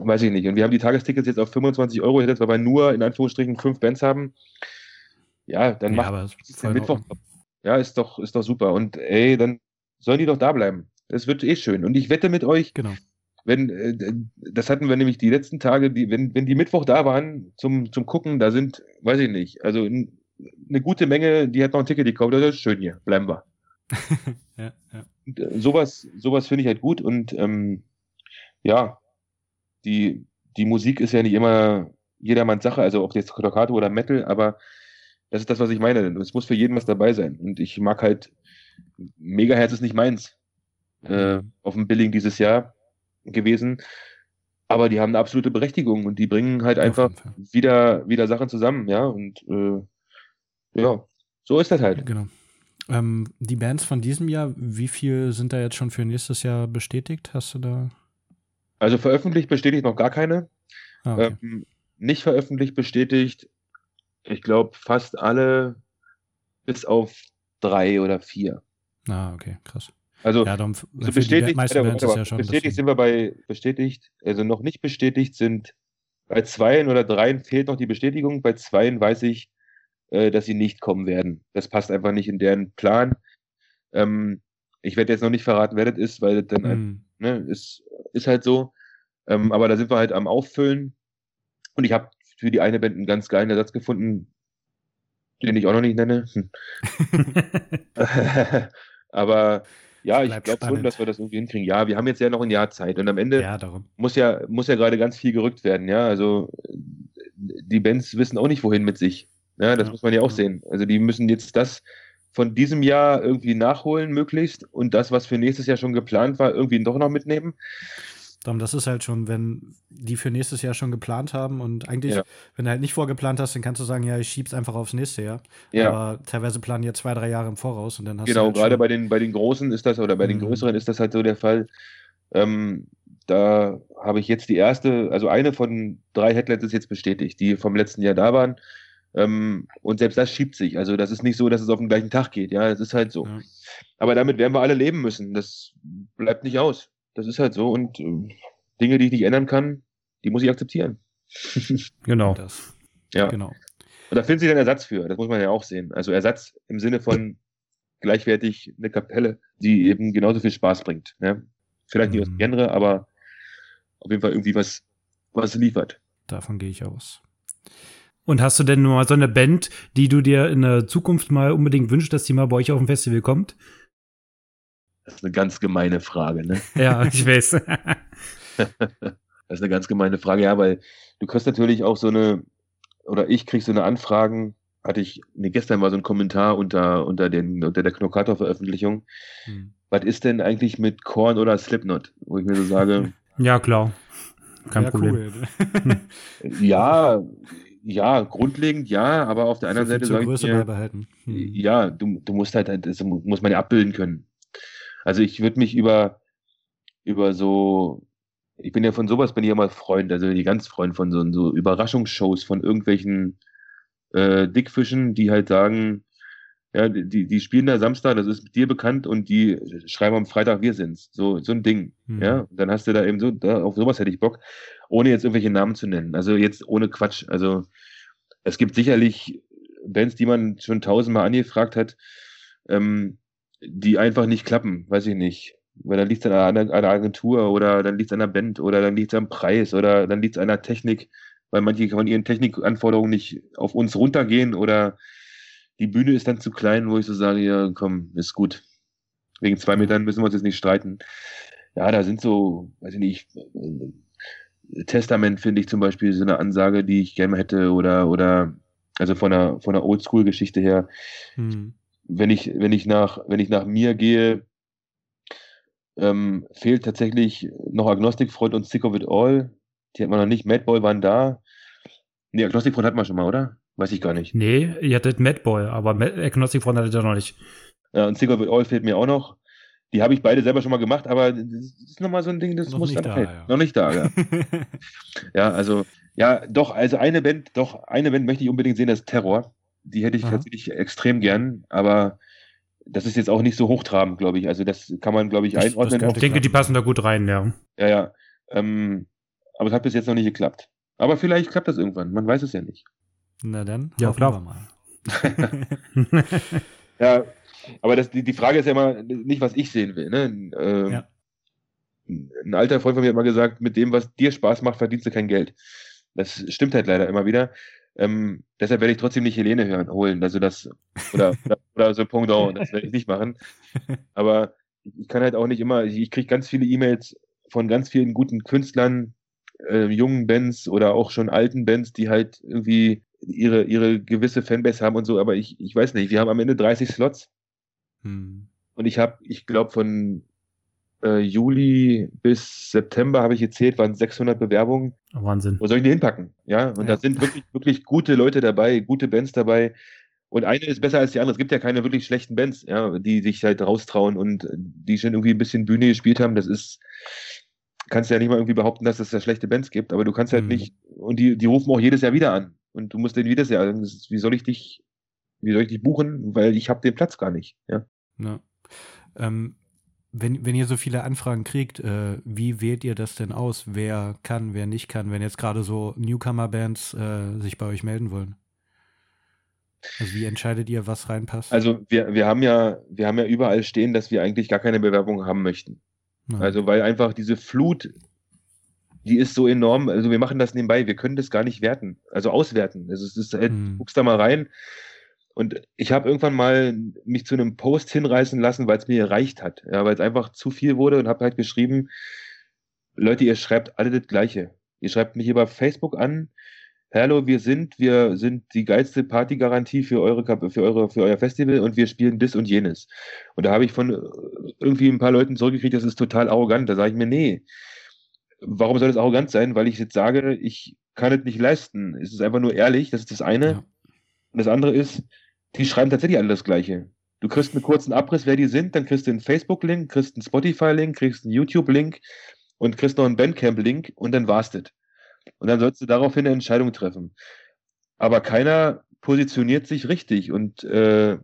weiß ich nicht. Und wir haben die Tagestickets jetzt auf 25 Euro gesetzt, weil wir nur in Anführungsstrichen fünf Bands haben. Ja, dann Ja, macht es den in Mittwoch. Ja, ist doch, ist doch super. Und ey, dann sollen die doch da bleiben. Das wird eh schön. Und ich wette mit euch, Genau. Wenn, äh, das hatten wir nämlich die letzten Tage, die, wenn, wenn die Mittwoch da waren zum, zum Gucken, da sind, weiß ich nicht, also n- eine gute Menge, die hat noch ein Ticket gekauft, das ist schön hier, bleiben wir. ja, ja. Und, äh, sowas, sowas finde ich halt gut und ähm, ja, die, die Musik ist ja nicht immer jedermanns Sache, also ob jetzt Staccato oder Metal, aber das ist das, was ich meine. Es muss für jeden was dabei sein. Und ich mag halt, Megahertz ist nicht meins. Äh, auf dem Billing dieses Jahr gewesen. Aber die haben eine absolute Berechtigung und die bringen halt einfach wieder, wieder Sachen zusammen, ja. Und äh, ja, so ist das halt. Genau. Ähm, die Bands von diesem Jahr, wie viel sind da jetzt schon für nächstes Jahr bestätigt? Hast du da? Also veröffentlicht bestätigt noch gar keine. Ah, okay. Ähm, nicht veröffentlicht bestätigt, ich glaube, fast alle bis auf drei oder vier. ah, okay, krass. Also, Ja, darum, also bestätigt, warte, ja schon. bestätigt sind wir bei bestätigt, also noch nicht bestätigt sind bei zweien oder dreien fehlt noch die Bestätigung. Bei zweien weiß ich, äh, dass sie nicht kommen werden. Das passt einfach nicht in deren Plan. Ähm, ich werde jetzt noch nicht verraten, wer das ist, weil das dann ein- Hm. ne, ist, ist halt so. Ähm, aber da sind wir halt am Auffüllen. Und ich habe für die eine Band einen ganz geilen Ersatz gefunden, den ich auch noch nicht nenne. Hm. aber ja, ich glaube schon, dass wir das irgendwie hinkriegen. Ja, wir haben jetzt ja noch ein Jahr Zeit und am Ende ja, muss ja, muss ja gerade ganz viel gerückt werden, ja. Also die Bands wissen auch nicht, wohin mit sich. Ja, das Ja, muss man ja auch ja. sehen. Also die müssen jetzt das von diesem Jahr irgendwie nachholen, möglichst, und das, was für nächstes Jahr schon geplant war, irgendwie doch noch mitnehmen. Darum, das ist halt schon, wenn die für nächstes Jahr schon geplant haben und eigentlich, Ja. wenn du halt nicht vorgeplant hast, dann kannst du sagen, ja, ich schieb's einfach aufs nächste Jahr. Ja. Aber teilweise planen ja zwei, drei Jahre im Voraus und dann hast du Genau, halt gerade bei den, bei den Großen ist das, oder bei den Mhm. Größeren ist das halt so der Fall. Ähm, da habe ich jetzt die erste, also eine von drei Headlines ist jetzt bestätigt, die vom letzten Jahr da waren. Ähm, und selbst das schiebt sich. Also das ist nicht so, dass es auf den gleichen Tag geht. Ja, es ist halt so. Ja. Aber damit werden wir alle leben müssen. Das bleibt nicht aus. Das ist halt so. Und äh, Dinge, die ich nicht ändern kann, die muss ich akzeptieren. Genau. das. Ja. Genau. Und da finden sie dann Ersatz für. Das muss man ja auch sehen. Also Ersatz im Sinne von gleichwertig eine Kapelle, die eben genauso viel Spaß bringt. Ja? Vielleicht nicht aus dem Mhm. Genre, aber auf jeden Fall irgendwie was, was liefert. Davon gehe ich aus. Und hast du denn nur mal so eine Band, die du dir in der Zukunft mal unbedingt wünschst, dass die mal bei euch auf dem Festival kommt? Das ist eine ganz gemeine Frage, ne? Ja, ich weiß. Das ist eine ganz gemeine Frage, ja, weil du kriegst natürlich auch so eine, oder ich krieg so eine Anfragen, hatte ich, nee, gestern war so ein Kommentar unter, unter, den, unter der Knockator-Veröffentlichung. Hm. Was ist denn eigentlich mit Korn oder Slipknot? Wo ich mir so sage, ja, klar. Kein ja, Problem. Cool. ja, ja, grundlegend ja, aber auf der anderen Seite zur sage ich beibehalten. Hm. ja, du, du musst halt, das muss man ja abbilden können. Also ich würde mich über, über so, ich bin ja von sowas, bin ich ja mal Freund, also die ganz Freund von so, so Überraschungsshows von irgendwelchen äh, Dickfischen, die halt sagen, Ja, die, die spielen da Samstag, das ist dir bekannt und die schreiben am Freitag, wir sind's. So, so ein Ding. Mhm. Ja, dann hast du da eben so, da, auf sowas hätte ich Bock, ohne jetzt irgendwelche Namen zu nennen. Also jetzt ohne Quatsch. Also es gibt sicherlich Bands, die man schon tausendmal angefragt hat, ähm, die einfach nicht klappen, weiß ich nicht. Weil dann liegt es an einer, einer Agentur oder dann liegt es an einer Band oder dann liegt es am Preis oder dann liegt es an der Technik, weil manche von ihren Technikanforderungen nicht auf uns runtergehen oder die Bühne ist dann zu klein, wo ich so sage, ja, komm, ist gut. Wegen zwei Metern müssen wir uns jetzt nicht streiten. Ja, da sind so, weiß ich nicht, Testament finde ich zum Beispiel so eine Ansage, die ich gerne hätte oder, oder, also von der, von der Oldschool-Geschichte her. Hm. Wenn ich, wenn ich nach, wenn ich nach mir gehe, ähm, fehlt tatsächlich noch Agnostic Front und Sick of It All. Die hat man noch nicht. Madball waren da. Nee, Agnostic Front hat man schon mal, oder? Weiß ich gar nicht. Nee, ihr hattet Madball, aber Agnostic Front hattet ihr noch nicht. Ja, und Sick of It All fehlt mir auch noch. Die habe ich beide selber schon mal gemacht, aber das ist nochmal so ein Ding, das noch muss dann da, ja. Noch nicht da, ja. ja, also, ja, doch, also eine Band, doch, eine Band möchte ich unbedingt sehen, das ist Terror. Die hätte ich Aha. tatsächlich extrem gern, aber das ist jetzt auch nicht so hochtrabend, glaube ich. Also das kann man, glaube ich, einordnen. ich denke, die passen da gut rein, ja. Ja, ja. Ähm, aber es hat bis jetzt noch nicht geklappt. Aber vielleicht klappt das irgendwann. Man weiß es ja nicht. Na dann, ja, klar. mal. ja, aber das, die, die Frage ist ja immer nicht, was ich sehen will. Ne? Ähm, ja. Ein alter Freund von mir hat mal gesagt, mit dem, was dir Spaß macht, verdienst du kein Geld. Das stimmt halt leider immer wieder. Ähm, deshalb werde ich trotzdem nicht Helene hören, holen. Also das, oder, oder, oder so Pendant, das werde ich nicht machen. Aber ich kann halt auch nicht immer, ich, kriege ganz viele E-Mails von ganz vielen guten Künstlern, äh, jungen Bands oder auch schon alten Bands, die halt irgendwie ihre, ihre gewisse Fanbase haben und so, aber ich, ich weiß nicht, wir haben am Ende 30 Slots. Hm. Und ich habe, ich glaube, von äh, Juli bis September habe ich gezählt, waren 600 Bewerbungen. Wahnsinn. Wo soll ich die hinpacken? Ja, und ja. da sind wirklich, wirklich gute Leute dabei, gute Bands dabei. Und eine ist besser als die andere. Es gibt ja keine wirklich schlechten Bands, ja, die sich halt raustrauen und die schon irgendwie ein bisschen Bühne gespielt haben. Das ist, kannst ja nicht mal irgendwie behaupten, dass es da schlechte Bands gibt, aber du kannst halt mhm. nicht, und die, die rufen auch jedes Jahr wieder an. Und du musst den jedes Jahr, wie soll ich dich, wie soll ich dich buchen? Weil ich habe den Platz gar nicht, ja. ja. Ähm, wenn, wenn ihr so viele Anfragen kriegt, äh, wie wählt ihr das denn aus? Wer kann, wer nicht kann, wenn jetzt gerade so Newcomer-Bands äh, sich bei euch melden wollen? Also wie entscheidet ihr, was reinpasst? Also wir, wir haben ja, wir haben ja überall stehen, dass wir eigentlich gar keine Bewerbung haben möchten. Nein. Also weil einfach diese Flut, die ist so enorm, also wir machen das nebenbei, wir können das gar nicht werten, also auswerten. Also es ist halt, hm. guckst da mal rein, und ich habe irgendwann mal mich zu einem Post hinreißen lassen, weil es mir gereicht hat. Ja, weil es einfach zu viel wurde und habe halt geschrieben, Leute, ihr schreibt alle das Gleiche. Ihr schreibt mich über Facebook an. Hallo, wir sind, wir sind die geilste Partygarantie für eure, für eure, für euer Festival und wir spielen das und jenes. Und da habe ich von irgendwie ein paar Leuten zurückgekriegt, das ist total arrogant. Da sage ich mir, nee. Warum soll das arrogant sein? Weil ich jetzt sage, ich kann es nicht leisten. Es ist einfach nur ehrlich, das ist das eine. Ja. Und das andere ist, die schreiben tatsächlich alle das Gleiche. Du kriegst einen kurzen Abriss, wer die sind, dann kriegst du einen Facebook-Link, kriegst einen Spotify-Link, kriegst einen YouTube-Link und kriegst noch einen Bandcamp-Link und dann war's das. Und dann sollst du daraufhin eine Entscheidung treffen. Aber keiner positioniert sich richtig und äh,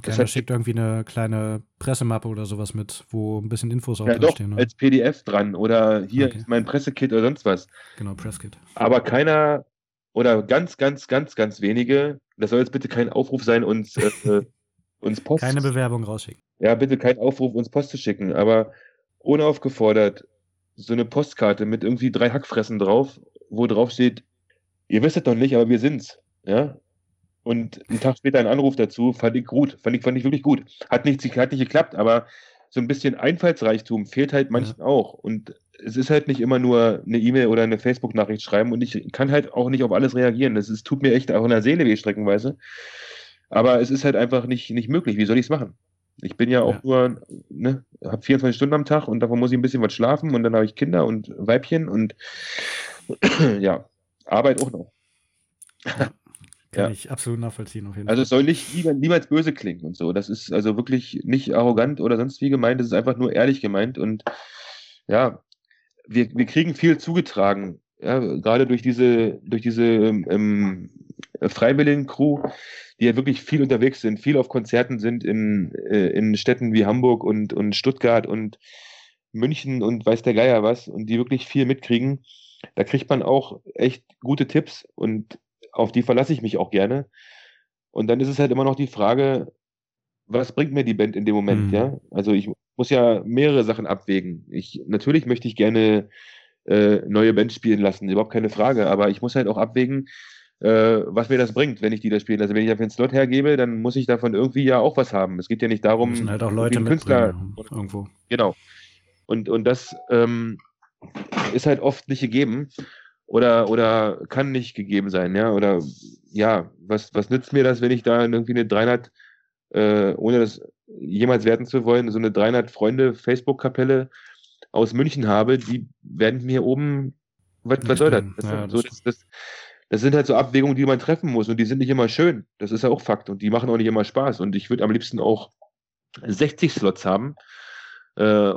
Keiner schickt irgendwie eine kleine Pressemappe oder sowas mit, wo ein bisschen Infos auch ja, drinstehen. Doch, ne? als PDF dran oder hier okay. ist mein Pressekit oder sonst was. Genau, Presskit. Aber keiner oder ganz, ganz, ganz, ganz wenige das soll jetzt bitte kein Aufruf sein, uns, äh, äh, uns Post. Keine Bewerbung rausschicken. Ja, bitte kein Aufruf, uns Post zu schicken, aber unaufgefordert so eine Postkarte mit irgendwie drei Hackfressen drauf, wo drauf steht, ihr wisst es doch nicht, aber wir sind's. Ja? Und einen Tag später ein Anruf dazu, fand ich gut, fand ich, fand ich wirklich gut. Hat nicht, hat nicht geklappt, aber so ein bisschen Einfallsreichtum fehlt halt manchen ja. auch. Und es ist halt nicht immer nur eine E-Mail oder eine Facebook-Nachricht schreiben und ich kann halt auch nicht auf alles reagieren. Das ist, tut mir echt auch in der Seele weh streckenweise. Aber es ist halt einfach nicht, nicht möglich. Wie soll ich es machen? Ich bin ja auch ja. nur, ne, habe 24 Stunden am Tag und davon muss ich ein bisschen was schlafen und dann habe ich Kinder und Weibchen und ja, Arbeit auch noch. Kann ja. ich absolut nachvollziehen. Auf jeden also Fall. es soll nicht niemals böse klingen und so. Das ist also wirklich nicht arrogant oder sonst wie gemeint. Es ist einfach nur ehrlich gemeint und ja, wir, wir kriegen viel zugetragen, ja, gerade durch diese, durch diese ähm, freiwilligen Crew, die ja wirklich viel unterwegs sind, viel auf Konzerten sind in, äh, in Städten wie Hamburg und, und Stuttgart und München und weiß der Geier was und die wirklich viel mitkriegen. Da kriegt man auch echt gute Tipps und auf die verlasse ich mich auch gerne. Und dann ist es halt immer noch die Frage, was bringt mir die Band in dem Moment, mhm. ja? Also ich muss ja mehrere Sachen abwägen. Ich, natürlich möchte ich gerne äh, neue Bands spielen lassen, überhaupt keine Frage, aber ich muss halt auch abwägen, äh, was mir das bringt, wenn ich die da spiele. Also wenn ich dafür einen Slot hergebe, dann muss ich davon irgendwie ja auch was haben. Es geht ja nicht darum, müssen halt auch Leute Künstler irgendwo. Genau. Und, und das ähm, ist halt oft nicht gegeben oder, oder kann nicht gegeben sein, ja, oder ja, was, was nützt mir das, wenn ich da irgendwie eine 300, äh, ohne das jemals werten zu wollen, so eine 300 Freunde Facebook-Kapelle aus München habe, die werden mir oben, was, was soll das? Das, ja, so, das, das, das, sind halt so Abwägungen, die man treffen muss und die sind nicht immer schön. Das ist ja auch Fakt und die machen auch nicht immer Spaß und ich würde am liebsten auch 60 Slots haben, äh,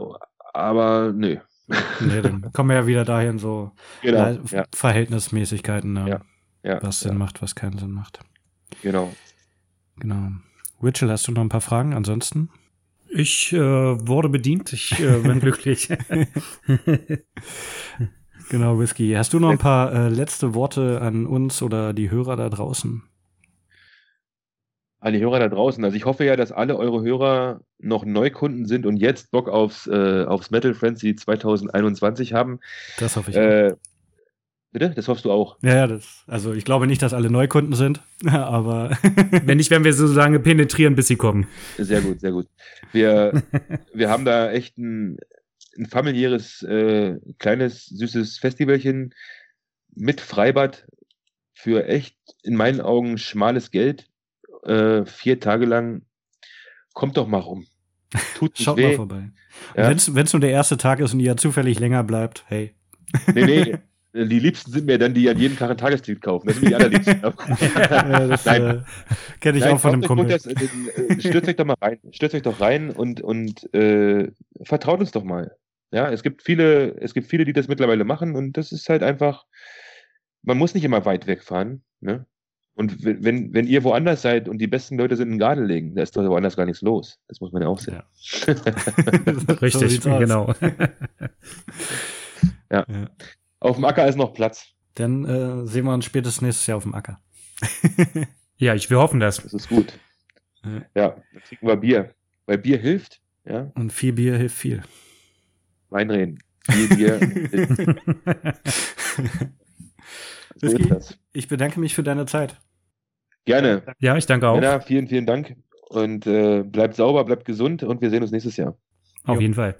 aber nö. Nee, dann kommen wir ja wieder dahin, so genau, ja. Verhältnismäßigkeiten, ne? ja. Ja, was Sinn macht, was keinen Sinn macht. Genau. Genau. Rachel, hast du noch ein paar Fragen ansonsten? Ich äh, wurde bedient, ich äh, bin glücklich. genau, Whisky. Hast du noch ein paar äh, letzte Worte an uns oder die Hörer da draußen? An die Hörer da draußen. Also ich hoffe ja, dass alle eure Hörer noch Neukunden sind und jetzt Bock aufs, äh, aufs Metal Frenzy 2021 haben. Das hoffe ich. Äh, Bitte? Das hoffst du auch. Ja, ja, das, also ich glaube nicht, dass alle Neukunden sind, aber. Wenn nicht, werden wir so lange penetrieren, bis sie kommen. Sehr gut, sehr gut. Wir, wir haben da echt ein, ein familiäres, äh, kleines, süßes Festivalchen mit Freibad für echt, in meinen Augen, schmales Geld. Äh, vier Tage lang. Kommt doch mal rum. Tut Schaut weh. mal vorbei. Ja. Wenn es nur der erste Tag ist und ihr zufällig länger bleibt, hey. Nee, nee. Die Liebsten sind mir dann, die an jedem Tag ein Tageslied kaufen. Das sind die allerliebsten. ja, das äh, kenne ich Nein, auch von dem Kumpel. Das, äh, stürzt euch doch mal rein. Stürzt euch doch rein und, und äh, vertraut uns doch mal. Ja, es gibt viele, es gibt viele, die das mittlerweile machen und das ist halt einfach, man muss nicht immer weit wegfahren. Ne? Und wenn, wenn ihr woanders seid und die besten Leute sind in Gardelegen, da ist doch woanders gar nichts los. Das muss man ja auch sehen. Ja. Richtig, so genau. ja. ja. Auf dem Acker ist noch Platz. Dann äh, sehen wir uns spätestens nächstes Jahr auf dem Acker. ja, ich, wir hoffen das. Das ist gut. Ja, ja dann kriegen wir Bier. Weil Bier hilft. Ja. Und viel Bier hilft viel. Weinreden. Viel Bier. So ist das. Ich bedanke mich für deine Zeit. Gerne. Ja, ich danke auch. Ja, vielen, vielen Dank. Und äh, bleibt sauber, bleibt gesund und wir sehen uns nächstes Jahr. Auf jo. jeden Fall.